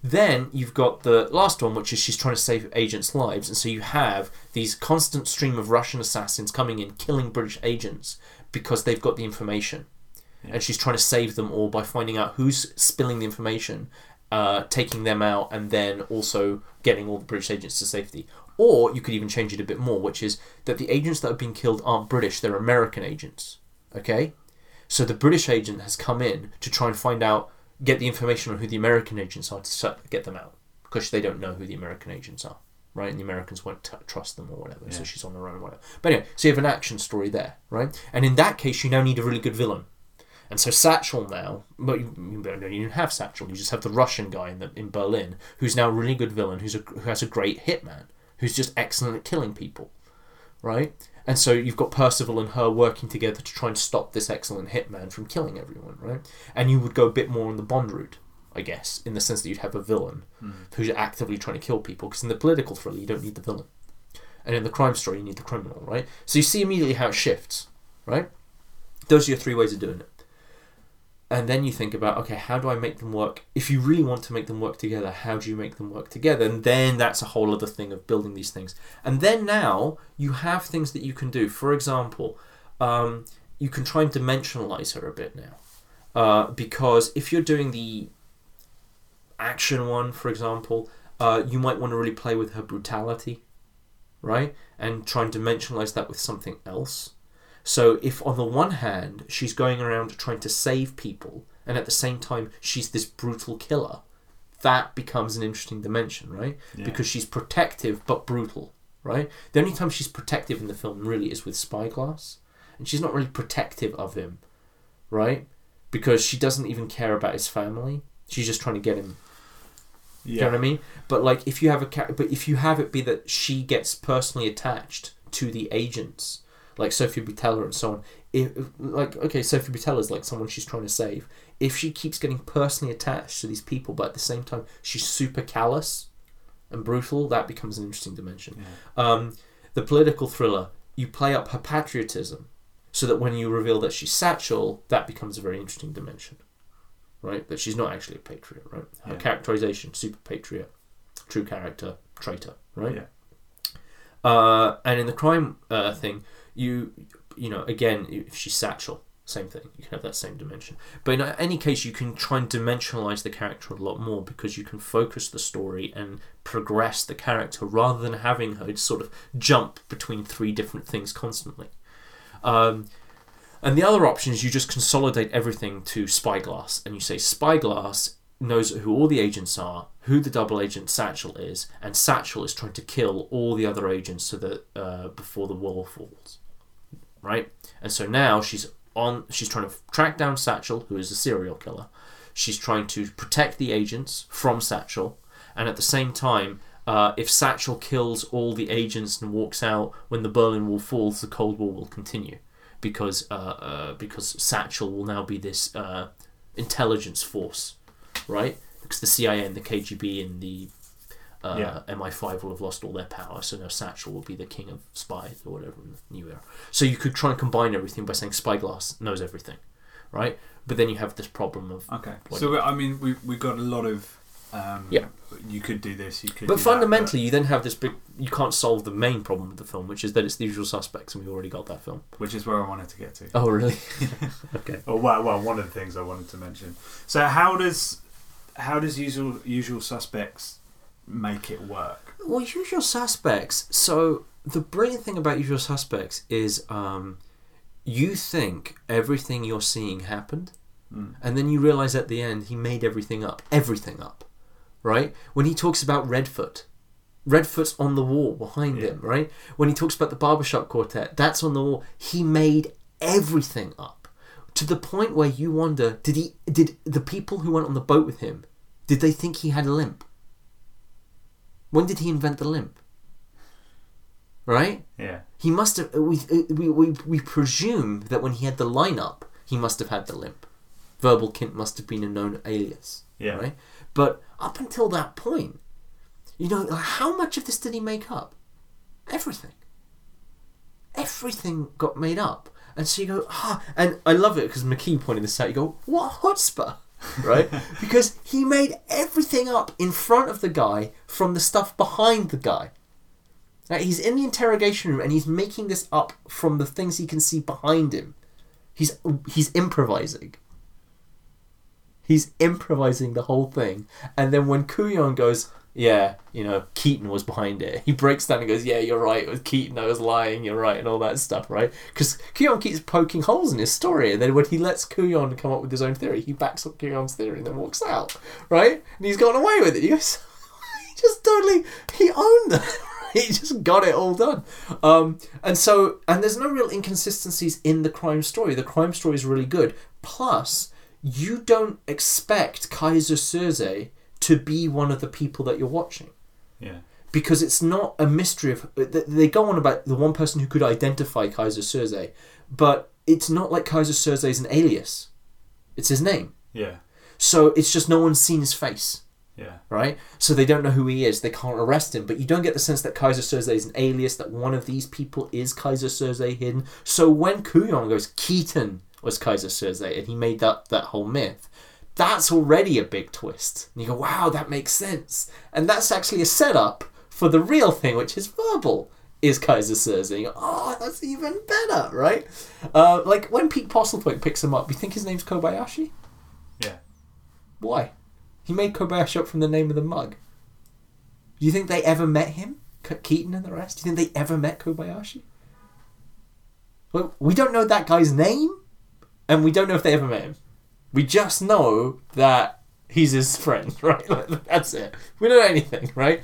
Then you've got the last one, which is she's trying to save agents' lives, and so you have these constant stream of Russian assassins coming in, killing British agents because they've got the information, and she's trying to save them all by finding out who's spilling the information, uh, taking them out, and then also getting all the British agents to safety. Or you could even change it a bit more, which is that the agents that have been killed aren't British; they're American agents. Okay, so the British agent has come in to try and find out, get the information on who the American agents are to get them out because they don't know who the American agents are, right? And the Americans won't t- trust them or whatever. So she's on her own, whatever. But anyway, so you have an action story there, right? And in that case, you now need a really good villain. And so Satchel now, but you, you don't even have Satchel. You just have the Russian guy in the, in Berlin who's now a really good villain, who's a, who has a great hitman, who's just excellent at killing people, right? And so you've got Percival and her working together to try and stop this excellent hitman from killing everyone, right? And you would go a bit more on the Bond route, I guess, in the sense that you'd have a villain hmm. who's actively trying to kill people. Because in the political thriller, you don't need the villain, and in the crime story, you need the criminal, right? So you see immediately how it shifts, right? Those are your three ways of doing it. And then you think about, okay, how do I make them work? If you really want to make them work together, how do you make them work together? And then that's a whole other thing of building these things. And then now you have things that you can do. For example, um, you can try and dimensionalize her a bit now. Uh, because if you're doing the action one, for example, uh, you might want to really play with her brutality, right? And try and dimensionalize that with something else. So if on the one hand she's going around trying to save people, and at the same time she's this brutal killer, that becomes an interesting dimension, right? Yeah. Because she's protective but brutal, right? The only time she's protective in the film really is with Spyglass, and she's not really protective of him, right? because she doesn't even care about his family. She's just trying to get him. You know what I mean? But like, if you have a but if you have it be that she gets personally attached to the agents, like Sophie Boutella and so on. If like okay, Sophie Boutella is like someone she's trying to save. If she keeps getting personally attached to these people, but at the same time she's super callous and brutal, that becomes an interesting dimension. Yeah. Um, the political thriller, you play up her patriotism, so that when you reveal that she's Satchel, that becomes a very interesting dimension, right? That she's not actually a patriot, right? Her Yeah. characterization, super patriot, true character, traitor, right? Yeah. Uh, and in the crime uh, thing, you you know again, if she's Satchel, same thing. You can have that same dimension. But in any case, you can try and dimensionalize the character a lot more because you can focus the story and progress the character rather than having her sort of jump between three different things constantly. Um, and the other option is you just consolidate everything to Spyglass, and you say Spyglass knows who all the agents are, who the double agent Satchel is, and Satchel is trying to kill all the other agents so that uh, before the wall falls, right? And so now she's on. She's trying to track down Satchel, who is a serial killer. She's trying to protect the agents from Satchel, and at the same time, uh, if Satchel kills all the agents and walks out when the Berlin Wall falls, the Cold War will continue because uh, uh, because Satchel will now be this uh, intelligence force, right? Because the CIA and the KGB and the uh, Yeah. MI5 will have lost all their power, so now Satchel will be the king of spies or whatever in the new era. So you could try and combine everything by saying Spyglass knows everything, right? But then you have this problem of Okay. So I mean, we we got a lot of. Um, Yeah. You could do this. You could. But do that, fundamentally, you then have this big. You can't solve the main problem with the film, which is that it's the usual suspects, and we've already got that film. which is where I wanted to get to. Oh, really? okay. Oh well, well, one of the things I wanted to mention. So how does how does usual usual suspects make it work? Well, Usual Suspects. So the brilliant thing about Usual Suspects is, um, you think everything you're seeing happened, Mm. and then you realize at the end he made everything up. Everything up, right? When he talks about Redfoot. Redfoot's on the wall behind Yeah. him, right? When he talks about the barbershop quartet, that's on the wall. He made everything up to the point where you wonder: did he? Did the people who went on the boat with him? Did they think he had a limp? When did he invent the limp? Right? Yeah. He must have. We we we, we presume that when he had the lineup, he must have had the limp. Verbal Kint must have been a known alias. Yeah. Right. But up until that point, you know, how much of this did he make up? Everything. Everything got made up, and so you go, ah, and I love it because McKee pointed this out. You go, what chutzpah, right? because he made everything up in front of the guy from the stuff behind the guy. Now, he's in the interrogation room and he's making this up from the things he can see behind him. He's he's improvising. He's improvising the whole thing, and then when Kujan goes, "Yeah, you know, Keaton was behind it," he breaks down and goes, "Yeah, you're right. It was Keaton. I was lying. You're right," and all that stuff, right? Because Kujan keeps poking holes in his story, and then when he lets Kujan come up with his own theory, he backs up Kujan's theory and then walks out, right? And he's gotten away with it. He goes, he just totally he owned that. he just got it all done. Um, and so, and there's no real inconsistencies in the crime story. The crime story is really good. Plus, you don't expect Keyser Soze to be one of the people that you're watching Yeah. because it's not a mystery of. They go on about the one person who could identify Keyser Soze, but it's not like Keyser Soze is an alias. It's his name. Yeah. So it's just no one's seen his face Yeah. right? So they don't know who he is. They can't arrest him. But you don't get the sense that Keyser Soze is an alias. That one of these people is Keyser Soze hidden. So when Kujan goes, Keaton was Keyser Soze, and he made that that whole myth. That's already a big twist. And you go, wow, that makes sense. And that's actually a setup for the real thing, which is verbal. Is Keyser Soze? And you go, oh, that's even better, right? Uh, like when Pete Postlethwaite picks him up, you think his name's Kobayashi? Yeah. Why? He made Kobayashi up from the name of the mug. Do you think they ever met him? Keaton and the rest? Do you think they ever met Kobayashi? Well, we don't know that guy's name, and we don't know if they ever met him. We just know that he's his friend, right? Like, That's it. We don't know anything, right?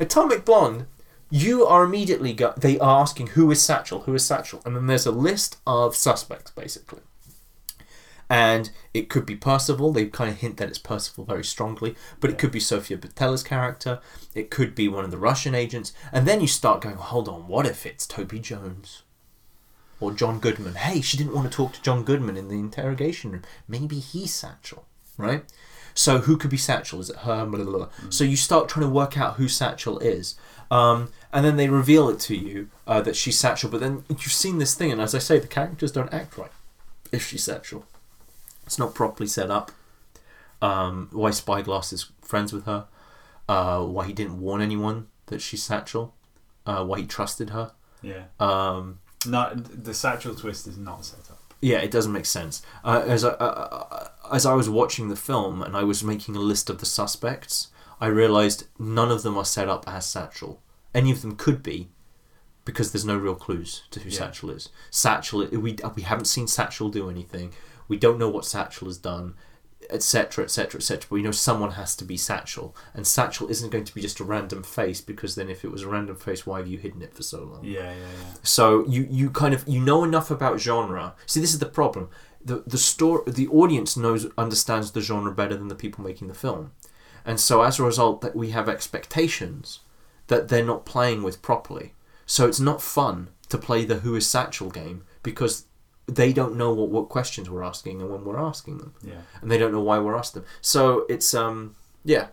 Atomic Blonde, you are immediately go- they are asking who is Satchel, who is Satchel, and then there's a list of suspects basically. And it could be Percival. They kind of hint that it's Percival very strongly, but it could be Sofia Boutella's character. It could be one of the Russian agents. And then you start going, hold on, what if it's Toby Jones? Or John Goodman. Hey, she didn't want to talk to John Goodman in the interrogation room. Maybe he's Satchel, right? So who could be Satchel? Is it her? Blah, blah, blah. So you start trying to work out who Satchel is. Um, and then they reveal it to you uh, that she's Satchel. But then you've seen this thing, and as I say, the characters don't act right if she's Satchel. It's not properly set up. Um, why Spyglass is friends with her. Uh, why he didn't warn anyone that she's Satchel. Uh, why he trusted her. Yeah. Um, No, the satchel twist is not set up. yeah, it doesn't make sense. Uh, as I, uh, as I was watching the film and I was making a list of the suspects, I realized none of them are set up as Satchel. Any of them could be, because there's no real clues to who Yeah. Satchel is. Satchel, we we haven't seen Satchel do anything. We don't know what Satchel has done, etc., etc., etc. But we know someone has to be Satchel, and Satchel isn't going to be just a random face because then if it was a random face, why have you hidden it for so long? Yeah, yeah, yeah. So you you kind of you know enough about genre. See, this is the problem. The the store the audience knows understands the genre better than the people making the film, and so as a result, that we have expectations that they're not playing with properly. So it's not fun to play the Who is Satchel game because they don't know what, what questions we're asking and when we're asking them Yeah. and they don't know why we're asking them. So it's um yeah.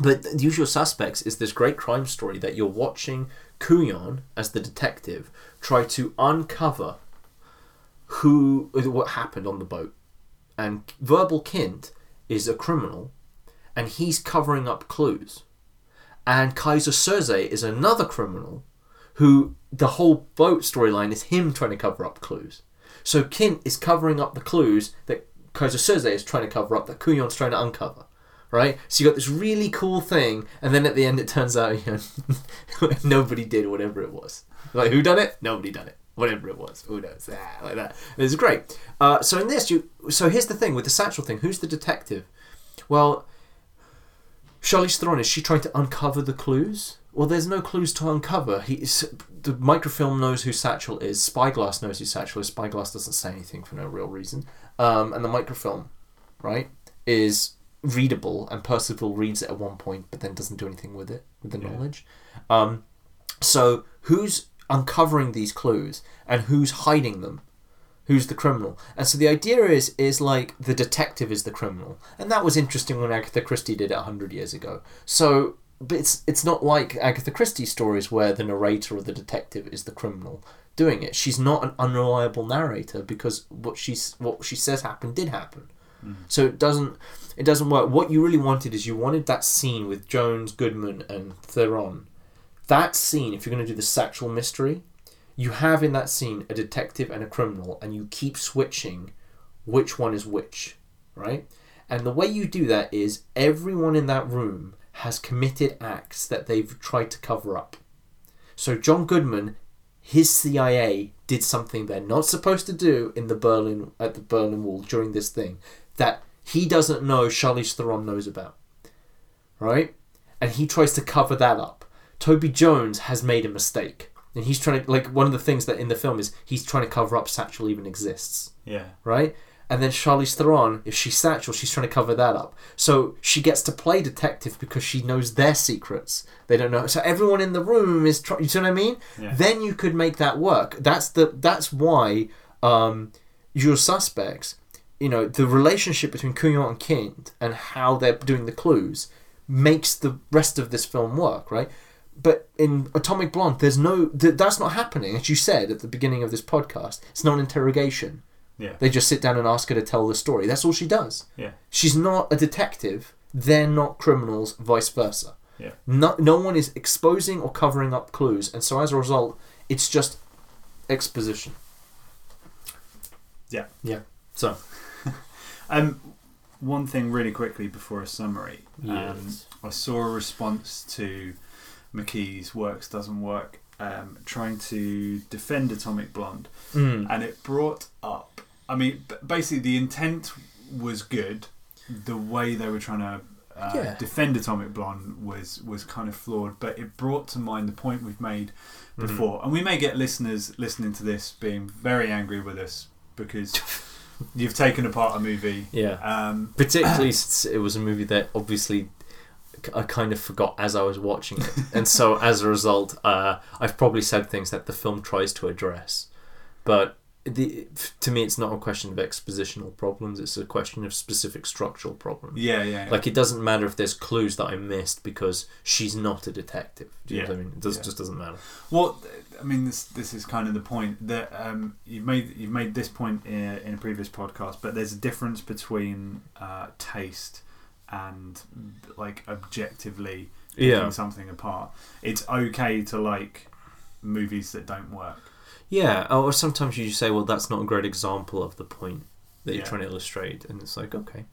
But the usual suspects is this great crime story that you're watching Kujan as the detective try to uncover who what happened on the boat, and Verbal Kint is a criminal, and he's covering up clues, and Keyser Soze is another criminal, who the whole boat storyline is him trying to cover up clues. So Kint is covering up the clues that Keyser Soze is trying to cover up that Kujan's trying to uncover. Right? So you got this really cool thing, and then at the end it turns out you know, nobody did whatever it was. Like who done it? Nobody done it. Whatever it was, who knows? Ah, like that. It's great. Uh, so in this, you so here's the thing with the satchel thing. Who's the detective? Well, Charlize Theron is she trying to uncover the clues? Well, there's no clues to uncover. He's the microfilm knows who Satchel is. Spyglass knows who Satchel is. Spyglass doesn't say anything for no real reason. Um, and the microfilm, right, is readable, and Percival reads it at one point, but then doesn't do anything with it with the Yeah. knowledge. Um, so who's uncovering these clues and who's hiding them? Who's the criminal? And so the idea is is like the detective is the criminal, and that was interesting when Agatha Christie did it hundred years ago. So, but it's it's not like Agatha Christie stories where the narrator or the detective is the criminal doing it. She's not an unreliable narrator because what she's what she says happened did happen. Mm. So it doesn't it doesn't work. What you really wanted is you wanted that scene with Jones, Goodman, and Theron. That scene, if you're going to do the sexual mystery, you have in that scene a detective and a criminal, and you keep switching which one is which, right? And the way you do that is everyone in that room has committed acts that they've tried to cover up. So John Goodman, his CIA did something they're not supposed to do in the Berlin at the Berlin Wall during this thing that he doesn't know Charlize Theron knows about. Right? And he tries to cover that up. Toby Jones has made a mistake. And he's trying to like one of the things that in the film is he's trying to cover up Satchel even exists Yeah. right? And then Charlize Theron, if she's Satchel, she's trying to cover that up. So she gets to play detective because she knows their secrets. They don't know. So everyone in the room is trying. You see what I mean? Yeah. Then you could make that work. That's the. That's why um, your suspects. You know the relationship between Kujan and Kint and how they're doing the clues makes the rest of this film work, right? But in Atomic Blonde, there's no. Th- that's not happening. As you said at the beginning of this podcast, it's not an interrogation. Yeah. They just sit down and ask her to tell the story. That's all she does. Yeah. She's not a detective. They're not criminals, vice versa. Yeah. No, no one is exposing or covering up clues, and so as a result, it's just exposition. Yeah. Yeah. So. Um, one thing really quickly before a summary. Um, I saw a response to McKee's Works Doesn't Work um, trying to defend Atomic Blonde. Mm. And it brought up, I mean, basically the intent was good. The way they were trying to uh, Yeah. defend Atomic Blonde was, was kind of flawed, but it brought to mind the point we've made before. And we may get listeners listening to this being very angry with us because You've taken apart a movie. Yeah. Um, Particularly since it was a movie that obviously I kind of forgot as I was watching it, and so as a result, uh, I've probably said things that the film tries to address, but the, to me, it's not a question of expositional problems; it's a question of specific structural problems. yeah, yeah. yeah. Like it doesn't matter if there's clues that I missed because she's not a detective. Do you know Yeah. what I mean? It does, Yeah. just doesn't matter. What I mean, this this is kind of the point that um, you've made. You've made this point in, in a previous podcast, but there's a difference between uh, taste and like objectively picking Yeah. something apart. It's okay to like movies that don't work. Yeah, or sometimes you just say, well, that's not a great example of the point that you're trying to illustrate, and it's like, okay,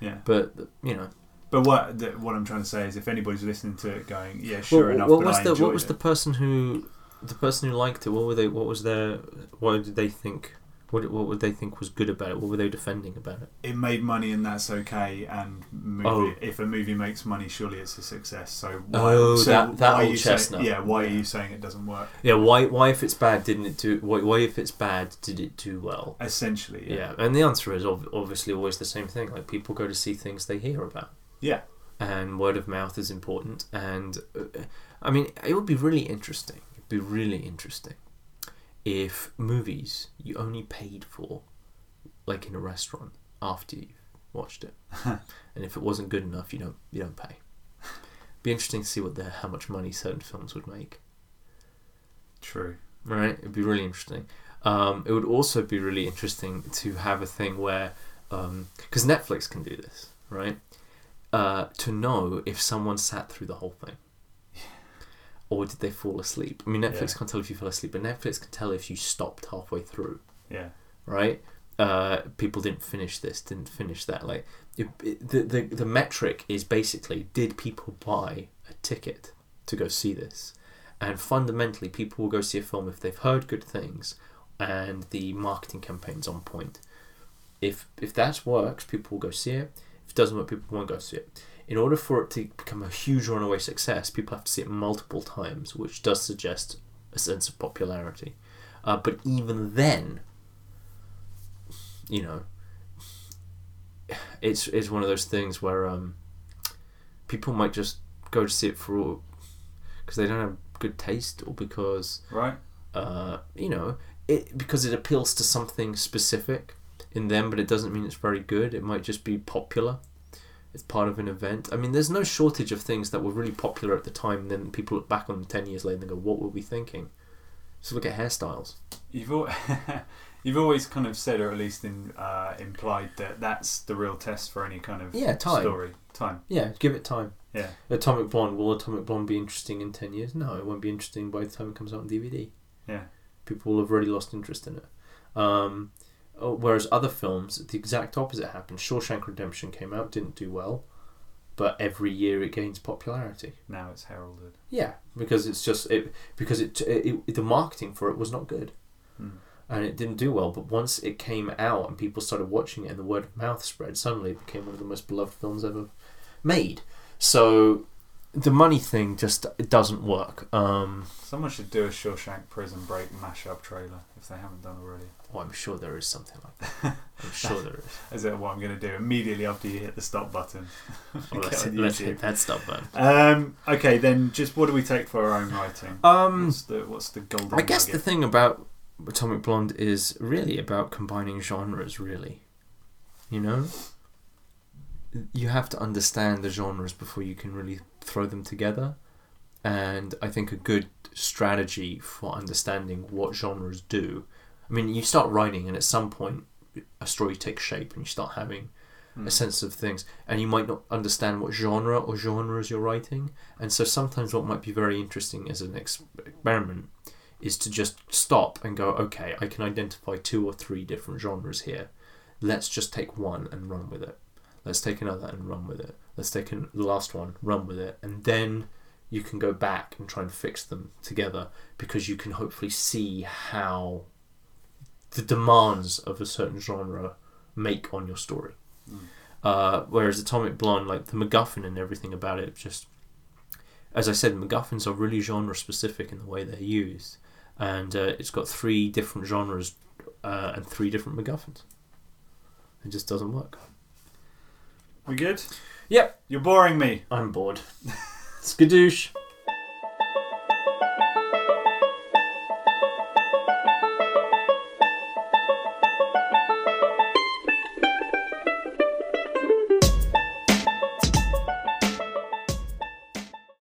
Yeah. but you know, But what the, what I'm trying to say is, if anybody's listening to it, going, yeah, sure Well, enough, what but was I the what was it. the person who the person who liked it? What were they? What was their? What did they think? What what would they think was good about it? What were they defending about it? it made money and that's okay. And movie, Oh. if a movie makes money, surely it's a success. So why, Oh, so that- that why are old chestnut. yeah, why are you saying it doesn't work? Yeah, why why if it's bad didn't it do? Why, why if it's bad did it do well? Essentially, Yeah, yeah, and the answer is ob- obviously always the same thing. Like people go to see things they hear about. yeah. and word of mouth is important. And uh, I mean, it would be really interesting. It'd be really interesting if movies you only paid for, like in a restaurant, after you've watched it, and if it wasn't good enough, you don't you don't pay. It'd be interesting to see what the how much money certain films would make. True. Right, it'd be really interesting. Um, it would also be really interesting to have a thing where, because Netflix can do this, right? Uh, to know if someone sat through the whole thing, or did they fall asleep? I mean, Netflix Yeah. can't tell if you fell asleep, but Netflix can tell if you stopped halfway through, Yeah. right? Uh, people didn't finish this, didn't finish that. Like it, it, the, the the metric is basically did people buy a ticket to go see this? And fundamentally, people will go see a film if they've heard good things and the marketing campaign's on point. If if that works, people will go see it. If it doesn't work, people won't go see it. In order for it to become a huge runaway success, people have to see it multiple times, which does suggest a sense of popularity. Uh, but even then, you know, it's it's one of those things where um, people might just go to see it for because they don't have good taste or because Right. uh, you know it because it appeals to something specific in them, but it doesn't mean it's very good. It might just be popular. It's part of an event. I mean, there's no shortage of things that were really popular at the time, and then people look back on them ten years later and go, "What were we thinking?" Just look at hairstyles. You've al- you've always kind of said, or at least in, uh, implied, that that's the real test for any kind of Yeah, time. story. Time. Yeah, give it time. Yeah. Atomic Blonde. Will Atomic Blonde be interesting in ten years? No, it won't be interesting by the time it comes out on DVD. Yeah. People will have already lost interest in it. Um, whereas other films, the exact opposite happened. Shawshank Redemption came out, didn't do well, but every year it gains popularity. Now it's heralded. Yeah, because it's just it because it, it, it the marketing for it was not good Hmm. and it didn't do well. But once it came out and people started watching it and the word of mouth spread, suddenly it became one of the most beloved films ever made. So the money thing just it doesn't work. Um, Someone should do a Shawshank Prison Break mashup trailer if they haven't done already. oh, I'm sure there is something like that. I'm sure there is. Is that what I'm going to do immediately after you hit the stop button? Well, let's, hit, let's hit that stuff, man. Um, okay, then just what do we take for our own writing? Um, What's the what's the golden? I guess the thing about Atomic Blonde is really about combining genres, really. You know? You have to understand the genres before you can really throw them together. And I think a good strategy for understanding what genres do. I mean, you start writing, and at some point, a story takes shape, and you start having Hmm. a sense of things, and you might not understand what genre or genres you're writing. And so sometimes what might be very interesting as an ex- experiment is to just stop and go, okay, I can identify two or three different genres here. Let's just take one and run with it. Let's take another and run with it. Let's take an, the last one, run with it, and then you can go back and try and fix them together because you can hopefully see how the demands of a certain genre make on your story. Mm. Uh, whereas Atomic Blonde, like the MacGuffin and everything about it, just as I said, MacGuffins are really genre specific in the way they're used, and uh, it's got three different genres uh, and three different MacGuffins. It just doesn't work. We good? Yep. You're boring me. I'm bored. Skadoosh.